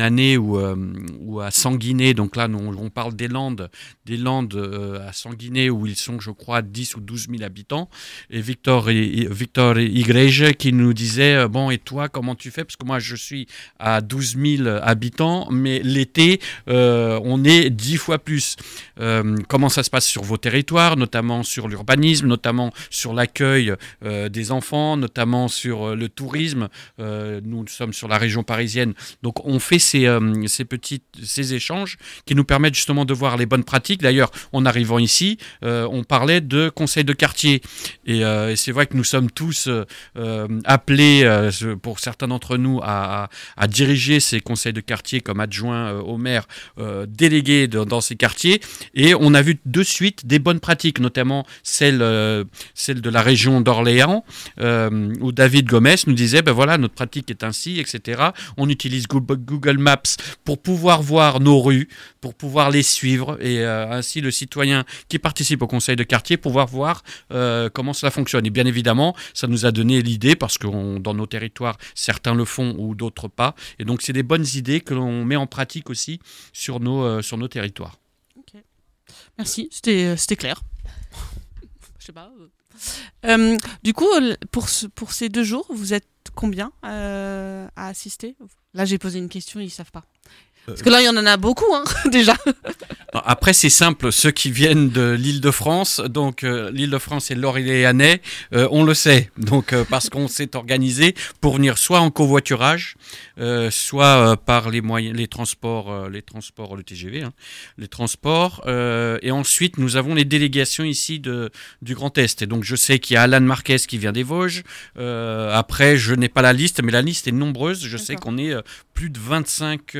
année où, euh, à Sanguinet, donc là on parle des Landes, des Landes euh, à Sanguinet où ils sont, je crois, 10 ou 12 000 habitants, et Victor, et, Victor qui nous disait euh, bon et toi comment tu fais? Parce que moi je suis à 12 000 habitants, mais l'été euh, on est 10 fois plus. Comment ça se passe sur vos territoires, notamment sur l'urbanisme, notamment sur l'accueil des enfants, notamment sur le tourisme. Nous sommes sur la région parisienne, donc on fait ces, ces petits ces échanges qui nous permettent justement de voir les bonnes pratiques. D'ailleurs, en arrivant ici, euh, on parlait de conseil de quartier, et, euh, et c'est vrai que nous sommes tous euh, appelés, pour certains d'entre nous, à, diriger ces conseils de quartier comme adjoint euh, au maire, délégué de- dans ces quartiers, et on a vu de suite des bonnes pratiques, notamment celle, celle de la région d'Orléans, où David Gomez nous disait, ben voilà, notre pratique est ainsi, etc. On utilise Google Maps pour pouvoir voir nos rues, pour pouvoir les suivre, et ainsi le citoyen qui participe au conseil de quartier pouvoir voir euh, comment cela fonctionne. Et bien évidemment, ça nous a donné l'idée, parce que dans nos territoires, certains le font ou d'autres pas, et donc c'est des bonnes idées que l'on met en pratique aussi sur nos, euh, sur nos territoires. Merci, c'était euh, clair. Je sais pas. du coup, pour, pour ces deux jours, vous êtes combien à assister? Là, j'ai posé une question, ils savent pas. Parce que là, il y en a beaucoup, hein, déjà. Après, c'est simple, ceux qui viennent de l'île de France, donc euh, l'île de France et l'Orléanais, euh, on le sait, donc euh, parce qu'on s'est organisé pour venir soit en covoiturage, euh, soit euh, par les moyens, les transports, euh, les transports, le TGV, hein, les transports, et ensuite nous avons les délégations ici de, du Grand Est. Et donc je sais qu'il y a Alan Marquez qui vient des Vosges. Après, je n'ai pas la liste, mais la liste est nombreuse. Je sais qu'on est plus de 25,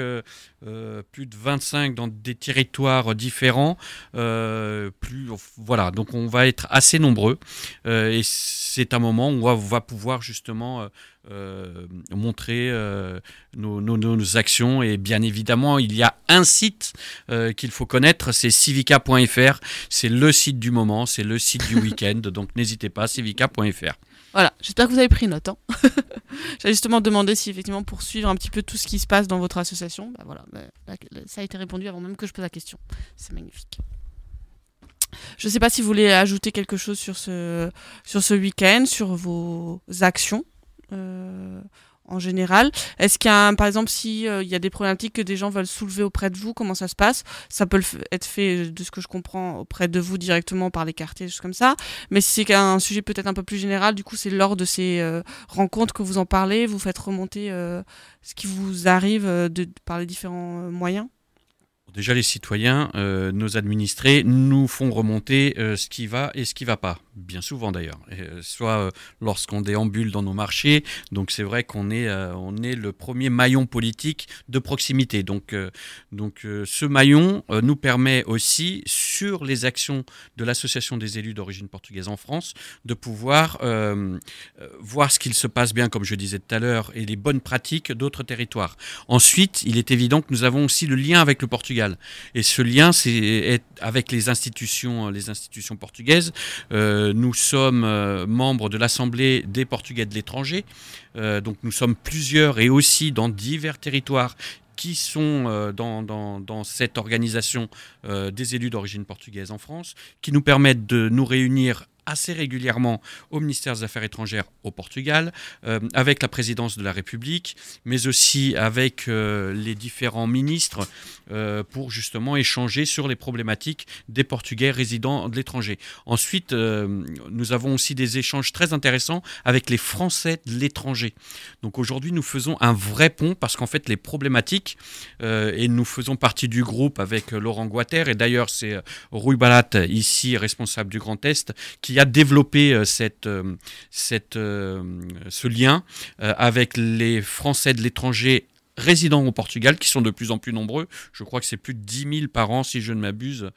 euh, plus de 25 dans des territoires différents. Euh, plus, voilà, donc on va être assez nombreux. Euh, et c'est un moment où on va, pouvoir justement montrer euh, nos, actions. Et bien évidemment, il y a un site euh, qu'il faut connaître, c'est civica.fr. C'est le site du moment, c'est le site du week-end. Donc n'hésitez pas, civica.fr. Voilà, j'espère que vous avez pris note. hein. Justement demander si effectivement pour suivre un petit peu tout ce qui se passe dans votre association, bah voilà, bah, ça a été répondu avant même que je pose la question. C'est magnifique. Je ne sais pas si vous voulez ajouter quelque chose sur ce, sur ce week-end, sur vos actions. Euh, en général. Est-ce qu'il y a, par exemple, si euh, il y a des problématiques que des gens veulent soulever auprès de vous, comment ça se passe? Ça peut être fait, euh, de ce que je comprends, auprès de vous directement par les quartiers, choses comme ça. Mais si c'est un sujet peut-être un peu plus général, du coup, c'est lors de ces rencontres que vous en parlez, vous faites remonter ce qui vous arrive par les différents moyens? Déjà, les citoyens, nos administrés, nous font remonter ce qui va et ce qui va pas. Bien souvent d'ailleurs. Euh, soit euh, lorsqu'on déambule dans nos marchés. Donc c'est vrai qu'on est, euh, on est le premier maillon politique de proximité. Donc, donc ce maillon nous permet aussi, sur les actions de l'Association des élus d'origine portugaise en France, de pouvoir voir ce qu'il se passe bien, comme je disais tout à l'heure, et les bonnes pratiques d'autres territoires. Ensuite, il est évident que nous avons aussi le lien avec le Portugal. Et ce lien, c'est est avec les institutions, les institutions portugaises. Nous sommes euh, membres de l'Assemblée des Portugais de l'étranger. Euh, donc nous sommes plusieurs et aussi dans divers territoires qui sont euh, dans, dans- cette organisation des élus d'origine portugaise en France, qui nous permettent de nous réunir assez régulièrement au ministère des Affaires étrangères au Portugal, euh, avec la présidence de la République, mais aussi avec euh, les différents ministres euh, pour justement échanger sur les problématiques des Portugais résidant de l'étranger. Ensuite, nous avons aussi des échanges très intéressants avec les Français de l'étranger. Donc aujourd'hui, nous faisons un vrai pont parce qu'en fait, les problématiques, et nous faisons partie du groupe avec Laurent Guater, et d'ailleurs, c'est Rui Balat, ici responsable du Grand Est, qui a développé euh, cette, euh, cette, euh, ce lien avec les Français de l'étranger résidents au Portugal, qui sont de plus en plus nombreux. Je crois que c'est plus de 10 000 par an, si je ne m'abuse,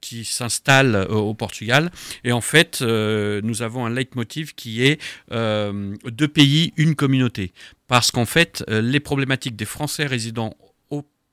qui s'installent au Portugal. Et en fait, nous avons un leitmotiv qui est deux pays, une communauté. Parce qu'en fait, les problématiques des Français résidant au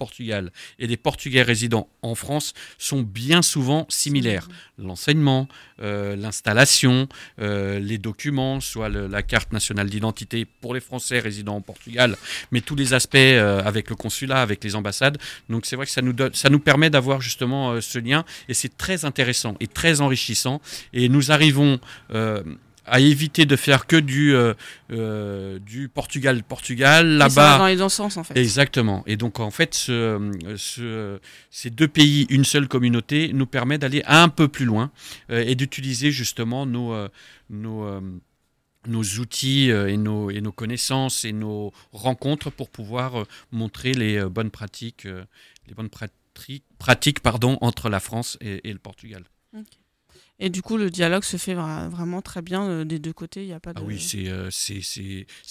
Portugal et des Portugais résidant en France sont bien souvent similaires. L'enseignement, euh, l'installation, euh, les documents, soit le- la carte nationale d'identité pour les Français résidant au Portugal, mais tous les aspects euh, avec le consulat, avec les ambassades. Donc c'est vrai que ça nous, donne, ça nous permet d'avoir justement ce lien et c'est très intéressant et très enrichissant. Et nous arrivons à éviter de faire que du, euh, euh, du Portugal-Portugal. ça Là-bas. dans les deux sens, en fait. Exactement. Et donc, en fait, ce- ce- ces deux pays, une seule communauté, nous permet d'aller un peu plus loin euh, et d'utiliser justement nos, euh, nos, nos outils et, nos, et nos connaissances et nos rencontres pour pouvoir montrer les bonnes pratiques, les bonnes pratiques, pratiques pardon, entre la France et, et le Portugal. Et du coup, le dialogue se fait vra- vraiment très bien euh, des deux côtés. Il n'y a pas de. Ah oui, c'est euh,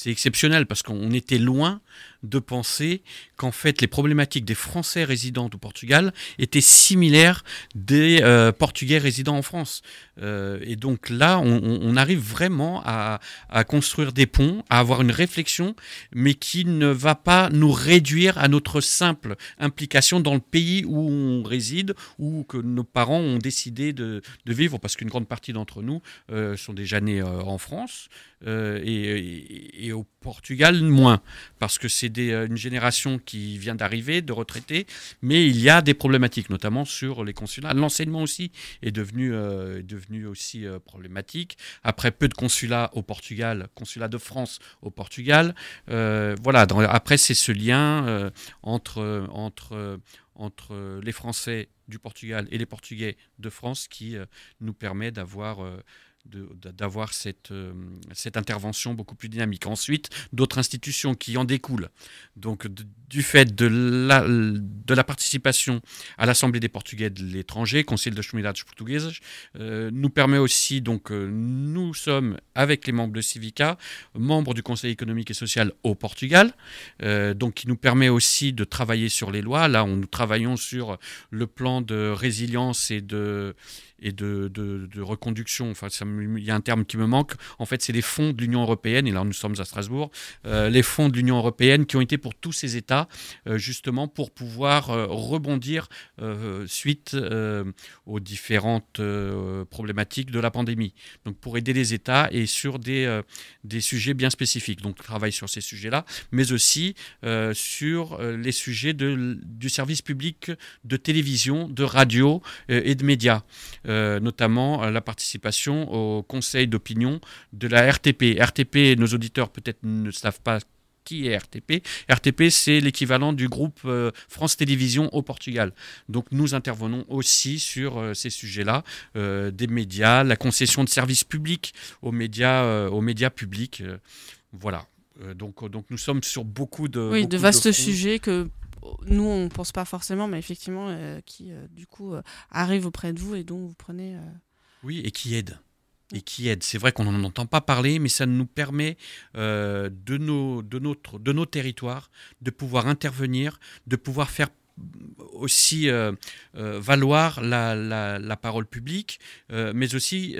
exceptionnel parce qu'on était loin de penser qu'en fait les problématiques des Français résidant au Portugal étaient similaires des euh, Portugais résidant en France. Euh, et donc là, on, on- on arrive vraiment à, à construire des ponts, à avoir une réflexion, mais qui ne va pas nous réduire à notre simple implication dans le pays où on réside ou que nos parents ont décidé de, de vivre, parce qu'une grande partie d'entre nous euh, sont déjà nés euh, en France euh, et, au Portugal moins, parce que c'est une génération qui vient d'arriver, de retraités, mais il y a des problématiques, notamment sur les consulats. L'enseignement aussi est devenu, aussi problématique. Après peu de consulats au Portugal, consulat de France au Portugal, voilà. après c'est ce lien entre entre entre les Français du Portugal et les Portugais de France qui euh, nous permet d'avoir euh, d'avoir cette, euh, cette intervention beaucoup plus dynamique. Ensuite, d'autres institutions qui en découlent. Donc, du fait de la, de la participation à l'Assemblée des Portugais de l'étranger, Conseil das Comunidades Portuguesas, euh, nous permet aussi, donc, euh, nous sommes, avec les membres de Civica, membres du Conseil économique et social au Portugal, euh, donc qui nous permet aussi de travailler sur les lois. Là, on, nous travaillons sur le plan de résilience et de et de, reconduction. Enfin, il y a un terme qui me manque. En fait, c'est les fonds de l'Union européenne. Et là, nous sommes à Strasbourg. Euh, les fonds de l'Union européenne qui ont été pour tous ces États, euh, justement, pour pouvoir euh, rebondir suite aux différentes problématiques de la pandémie. Donc, pour aider les États et sur des, sujets bien spécifiques. Donc, on travaille sur ces sujets-là, mais aussi sur les sujets du service public de télévision, de radio et de médias, Euh, notamment la participation au conseil d'opinion de la RTP. RTP, nos auditeurs peut-être ne savent pas qui est RTP. RTP, c'est l'équivalent du groupe euh, France Télévisions au Portugal. Donc nous intervenons aussi sur euh, ces sujets-là, euh, des médias, la concession de services publics aux médias, aux médias publics. voilà. Donc, donc nous sommes sur beaucoup de... Oui, de vastes sujets que nous, on ne pense pas forcément, mais effectivement, euh, qui, euh, du coup, euh, arrivent auprès de vous et dont vous prenez... Oui, et qui aide. Et qui aide. C'est vrai qu'on n'en entend pas parler, mais ça nous permet euh, de, nos, de, notre, de nos territoires de pouvoir intervenir, de pouvoir faire aussi euh, euh, valoir la, la- la parole publique, mais aussi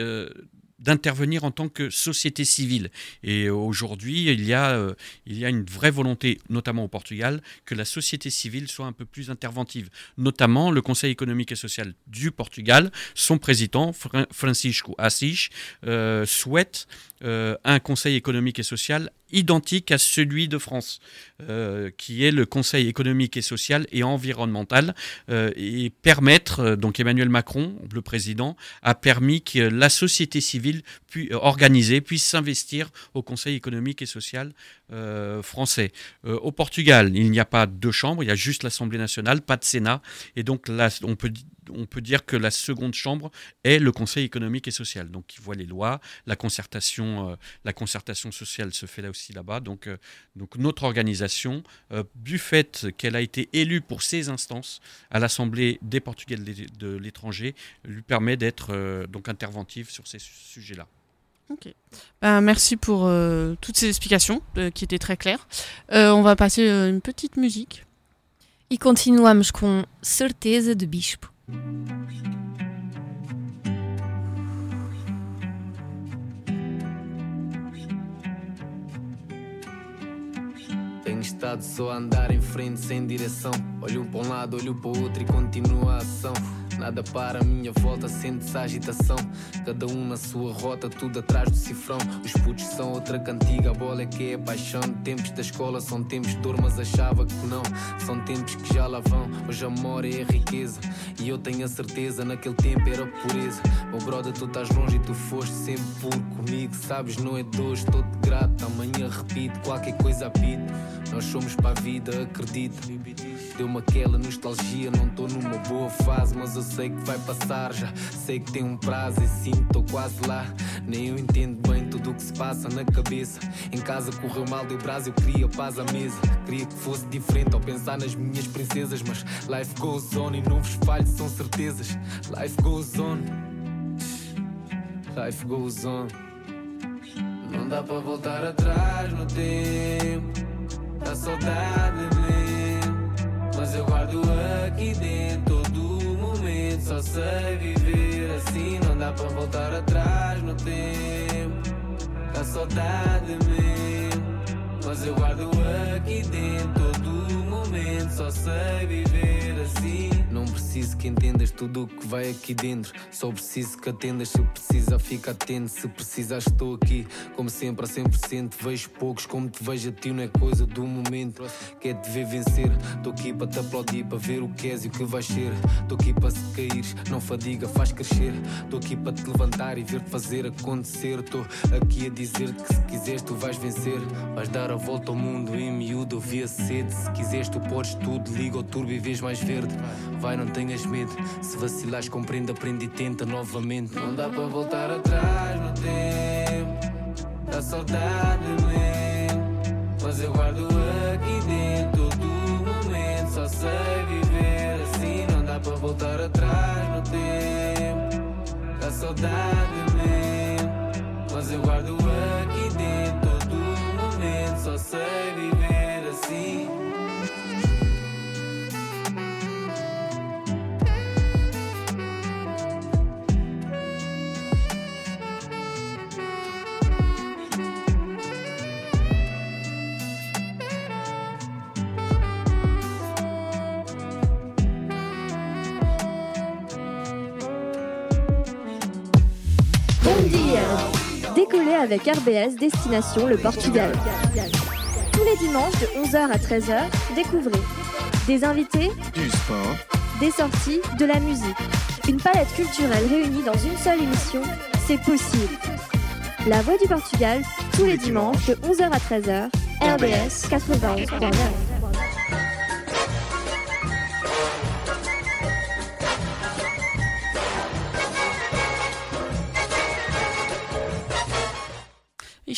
d'intervenir en tant que société civile. Et aujourd'hui, il, y a, euh, il y a une vraie volonté, notamment au Portugal, que la société civile soit un peu plus interventive. Notamment le Conseil économique et social du Portugal, son président, Fra- Francisco Assis, euh, souhaite euh, un Conseil économique et social identique à celui de France, euh, qui est le Conseil économique et social et environnemental, euh, et permettre, euh, donc Emmanuel Macron, le président, a permis que la société civile puis, euh, organisée puisse s'investir au Conseil économique et social euh, français. Euh, au Portugal, il n'y a pas deux chambres, il y a juste l'Assemblée nationale, pas de Sénat, et donc là, on peut on peut dire que la seconde chambre est le Conseil économique et social, donc qui voit les lois, la concertation, euh, la concertation sociale se fait là aussi là-bas. Donc, euh, donc notre organisation, euh, du fait qu'elle a été élue pour ces instances à l'Assemblée des Portugais de l'é- de l'étranger, lui permet d'être euh, donc interventive sur ces su- sujets-là. Ok. Ben, merci pour euh, toutes ces explications euh, qui étaient très claires. Euh, on va passer euh, une petite musique. E continuamos com Certeza de Bispo. Tenho estado só a andar em frente sem direção. Olho para um lado, olho para o outro e continua a ação. Nada para a minha volta, sente-se a agitação. Cada um na sua rota, tudo atrás do cifrão. Os putos são outra cantiga, a bola é que é paixão. Tempos da escola são tempos de dor, mas achava que não. São tempos que já lá vão. Hoje a memória é riqueza. E eu tenho a certeza, naquele tempo era pureza. Meu brother, tu estás longe e tu foste sempre puro comigo. Sabes, não é hoje, estou-te grato. Amanhã repito, qualquer coisa apito. Nós somos para a vida, acredita. Deu-me aquela nostalgia, não estou numa boa fase, mas eu sei que vai passar já. Sei que tem um prazo e sim, estou quase lá. Nem eu entendo bem tudo o que se passa na cabeça. Em casa correu mal, deu brasa, eu queria paz à mesa. Queria que fosse diferente ao pensar nas minhas princesas, mas life goes on e não vos são certezas. Life goes on. Life goes on. Não dá para voltar atrás no tempo. A saudade mesmo. Mas eu guardo aqui dentro todo momento. Só sei viver assim. Não dá para voltar atrás no tempo. A saudade mesmo. Mas eu guardo aqui dentro todo momento. Só sei viver assim. Preciso que entendas tudo o que vai aqui dentro. Só preciso que atendas. Se precisa, fica atento. Se precisas, estou aqui. Como sempre, a 100%. Vejo poucos como te vejo a ti. Não é coisa do momento. Quer te ver vencer. Estou aqui para te aplaudir. Para ver o que és e o que vais ser. Estou aqui para se caíres. Não fadiga, faz crescer. Estou aqui para te levantar e ver-te fazer acontecer. Estou aqui a dizer que se quiseres, tu vais vencer. Vais dar a volta ao mundo em miúdo. Eu vi a sede. Se quiseres, tu podes tudo. Liga o turbo e vês mais verde. Vai, não tenhas medo. Se vacilares, compreende, aprende e tenta novamente. Não dá para voltar atrás no tempo. A saudade mesmo. Mas eu guardo aqui dentro todo momento. Só sei viver assim. Não dá para voltar atrás no tempo. A saudade mesmo. Mas eu guardo aqui dentro todo momento. Só sei viver dia Décollez avec RBS Destination le Portugal. Tous les dimanches de 11h à 13h, découvrez des invités, Du sport, des sorties, de la musique. Une palette culturelle réunie dans une seule émission, c'est possible. La Voix du Portugal, tous les dimanches de 11h à 13h, RBS 91.9.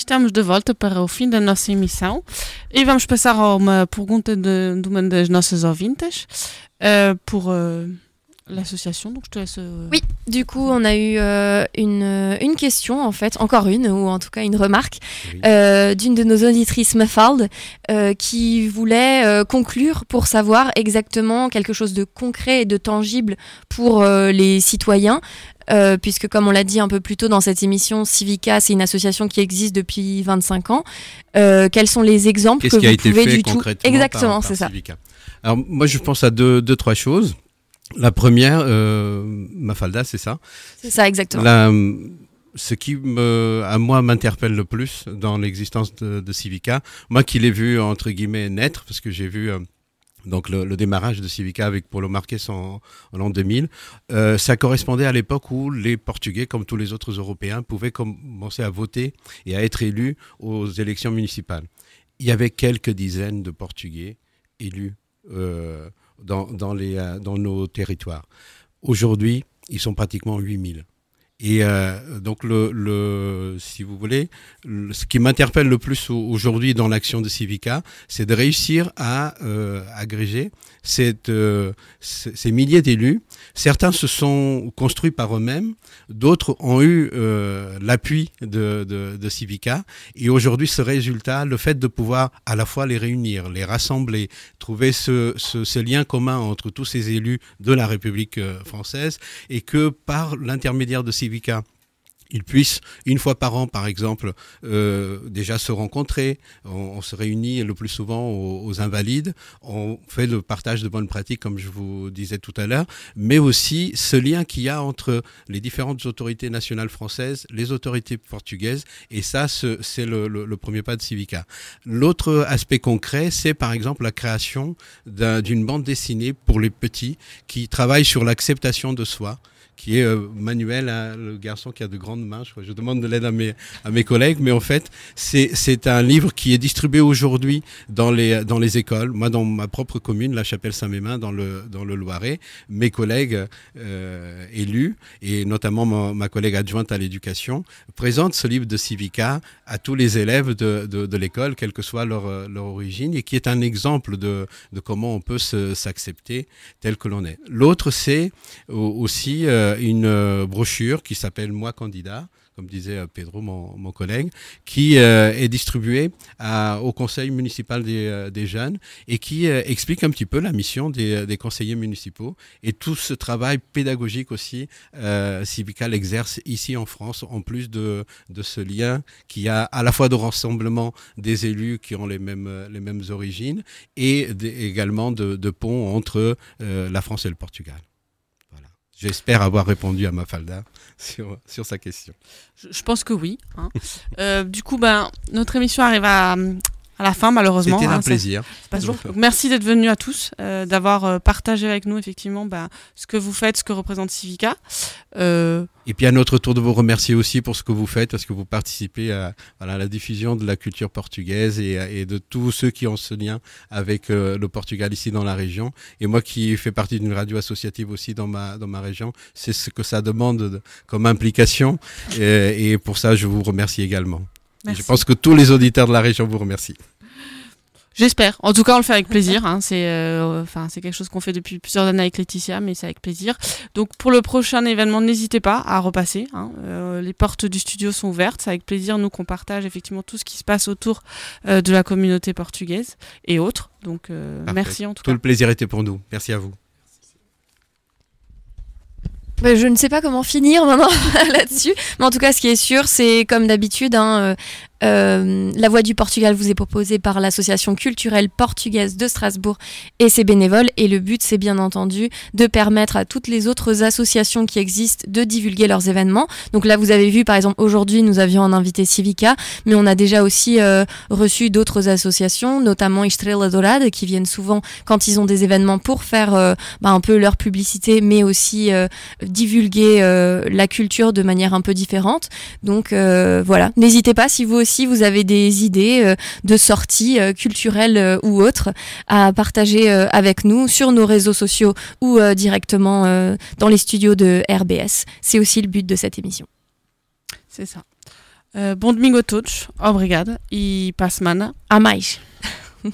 estamos de volta para o fim da nossa emissão e vamos passar a uma pergunta de, de uma das nossas ouvintes euh, pour euh, l'association. Donc je te laisse. euh, Oui, du coup, on a eu euh, une, euh, une question, en fait, encore une, ou en tout cas une remarque, euh, d'une de nos auditrices euh, qui voulait euh, conclure pour savoir exactement quelque chose de concret et de tangible pour euh, les citoyens. euh, puisque comme on l'a dit un peu plus tôt dans cette émission, Civica, c'est une association qui existe depuis 25 ans. Euh, quels sont les exemples que qui a vous été pouvez fait du tout Exactement, c'est ça. Civica? Alors moi je pense à deux, deux trois choses. La première, euh, Mafalda, c'est ça? C'est ça, exactement. La, ce qui me, à moi m'interpelle le plus dans l'existence de, de Civica, moi qui l'ai vu entre guillemets naître, parce que j'ai vu euh, donc le, le démarrage de Civica avec Paulo Marques en, en l'an 2000, euh, ça correspondait à l'époque où les Portugais, comme tous les autres Européens, pouvaient commencer à voter et à être élus aux élections municipales. Il y avait quelques dizaines de Portugais élus euh, dans, dans, les, euh, dans nos territoires. Aujourd'hui, ils sont pratiquement 8000. Et euh, donc, si vous voulez, le- ce qui m'interpelle le plus au- aujourd'hui dans l'action de Civica, c'est de réussir à euh, agréger euh, ces milliers d'élus. Certains se sont construits par eux-mêmes, d'autres ont eu l'appui de, Civica. Et aujourd'hui, ce résultat, le fait de pouvoir à la fois les réunir, les rassembler, trouver ce, lien commun entre tous ces élus de la République française, et que par l'intermédiaire de Civica, ils puissent, une fois par an, par exemple, euh, déjà se rencontrer. On, se réunit le plus souvent aux, invalides. On fait le partage de bonnes pratiques, comme je vous disais tout à l'heure, mais aussi ce lien qu'il y a entre les différentes autorités nationales françaises, les autorités portugaises, et ça, ce- c'est le, premier pas de Civica. L'autre aspect concret, c'est par exemple la création d'un- d'une bande dessinée pour les petits qui travaillent sur l'acceptation de soi qui est euh, Manuel, hein, le garçon qui a de grandes mains. Je, demande de l'aide à mes, à mes collègues, mais en fait, c'est un livre qui est distribué aujourd'hui dans les, dans les écoles. Moi, dans ma propre commune, la chapelle Saint-Mémin, dans le, dans le Loiret, mes collègues euh, élus, et notamment ma, collègue adjointe à l'éducation, présentent ce livre de Civica à tous les élèves de, de, l'école, quelle que soit leur, euh, leur origine, et qui est un exemple de, de comment on peut s'accepter tel que l'on est. L'autre, c'est au- aussi une euh, brochure qui s'appelle Moi candidat, comme disait euh, Pedro, mon, mon collègue, qui euh, est distribuée au conseil municipal des, euh, des jeunes et qui euh, explique un petit peu la mission des, des conseillers municipaux et tout ce travail pédagogique aussi euh, Civical exerce ici en France, en plus de, de ce lien qui a à la fois de rassemblement des élus qui ont les mêmes, euh, les mêmes origines et également de, de pont entre euh, la France et le Portugal. J'espère avoir répondu à Mafalda sur, sa question. Je, je pense que oui. hein. Euh, du coup, ben, notre émission arrive à, à la fin, malheureusement. C'était un hein, ça- plaisir. ça. Donc, merci d'être venus à tous, euh, d'avoir euh, partagé avec nous, effectivement, ben, ce que vous faites, ce que représente Civica. Euh, Et puis à notre tour de vous remercier aussi pour ce que vous faites, parce que vous participez à, la diffusion de la culture portugaise et, et de tous ceux qui ont ce lien avec le Portugal ici dans la région. Et moi qui fais partie d'une radio associative aussi dans ma, dans ma région, c'est ce que ça demande de- comme implication. Et, et pour ça, je vous remercie également. Merci. je pense que tous les auditeurs de la région vous remercient. J'espère. En tout cas, on le fait avec plaisir. hein. C'est, euh, enfin, c'est quelque chose qu'on fait depuis plusieurs années avec Laetitia, mais c'est avec plaisir. Donc, pour le prochain événement, n'hésitez pas à repasser. hein. Euh, les portes du studio sont ouvertes. C'est avec plaisir, nous, qu'on partage effectivement tout ce qui se passe autour euh, de la communauté portugaise et autres. Donc, euh, merci en tout, Tout cas. le plaisir était pour nous. Merci à vous. Bah, je ne sais pas comment finir maintenant là-dessus, mais en tout cas, ce qui est sûr, c'est comme d'habitude, hein, euh, la Voix du Portugal vous est proposée par l'association culturelle portugaise de Strasbourg et ses bénévoles. Et le but, c'est bien entendu de permettre à toutes les autres associations qui existent de divulguer leurs événements. Donc là, vous avez vu, par exemple, aujourd'hui, nous avions un invité Civica, mais on a déjà aussi euh, reçu d'autres associations, notamment Estrela Dorada, qui viennent souvent quand ils ont des événements pour faire euh, bah, un peu leur publicité, mais aussi divulguer la culture de manière un peu différente. Donc voilà, n'hésitez pas si vous aussi vous avez des idées euh, de sorties euh, culturelles euh, ou autres à partager avec nous sur nos réseaux sociaux ou directement dans les studios de RBS. C'est aussi le but de cette émission. C'est ça. Euh, bom domingo a todos, obrigada e para a semana a mais.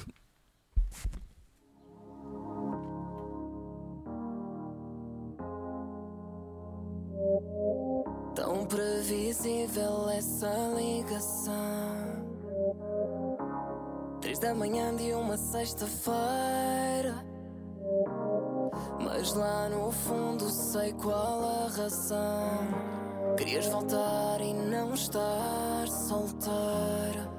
Tão previsível essa ligação. Da manhã de uma sexta-feira. Mas lá no fundo sei qual a razão. Querias voltar e não estar solteira.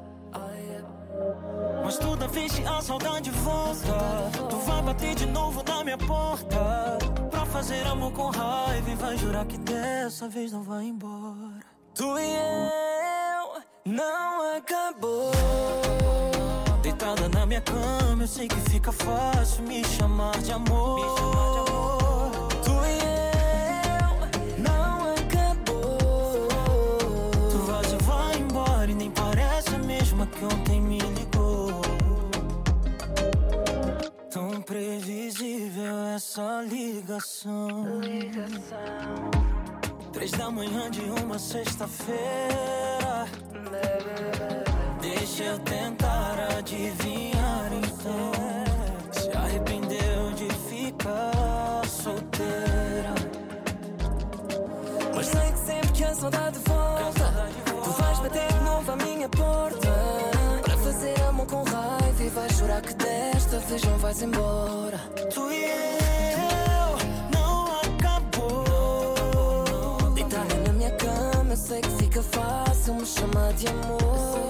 Mas toda vez que a saudade volta, tu vai bater de novo na minha porta. Pra fazer amor com raiva e vai jurar que dessa vez não vai embora. Tu e eu não acabou. Deitada na minha cama, eu sei que fica fácil me chamar de amor. Tu e eu não acabou. Tu vais e vai embora e nem parece a mesma que ontem me ligou. Tão previsível essa ligação. Três da manhã de uma sexta-feira. Adivinhar então. Se arrependeu de ficar solteira. Mas sei que sempre que a saudade volta, tu vais bater de novo à minha porta. Para fazer amor com raiva e vais jurar que desta vez não vais embora. Tu e eu não acabou. Deitada na minha cama, eu sei que fica fácil me chamar de amor.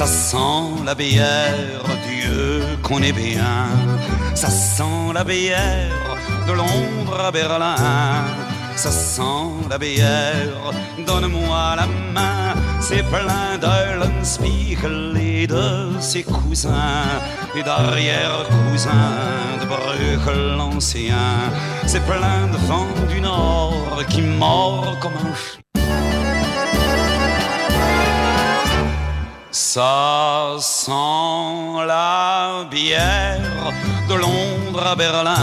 Ça sent la bière, Dieu qu'on est bien. Ça sent la bière de Londres à Berlin. Ça sent la bière, donne-moi la main. C'est plein d'Eulenspiegel et de ses cousins et d'arrière-cousins de Bruegel l'ancien. C'est plein de vent du nord qui mord comme un chien. Ça sent la bière de Londres à Berlin.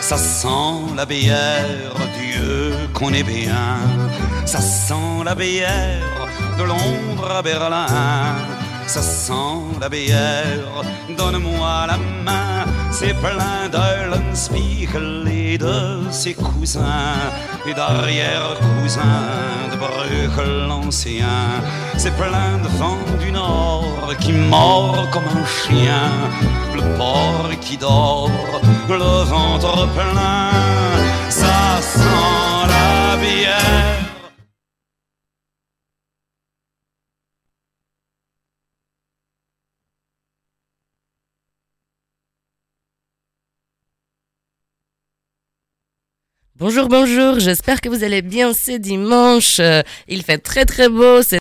Ça sent la bière, Dieu qu'on est bien. Ça sent la bière de Londres à Berlin. Ça sent la bière, donne-moi la main. C'est plein d'Eulenspiegel et de ses cousins et d'arrière-cousin de Bruges l'ancien. C'est plein de vent du nord qui mord comme un chien, le porc qui dort, le ventre plein, ça sent la bière. Bonjour, bonjour, j'espère que vous allez bien ce dimanche. Euh, Il fait très très beau,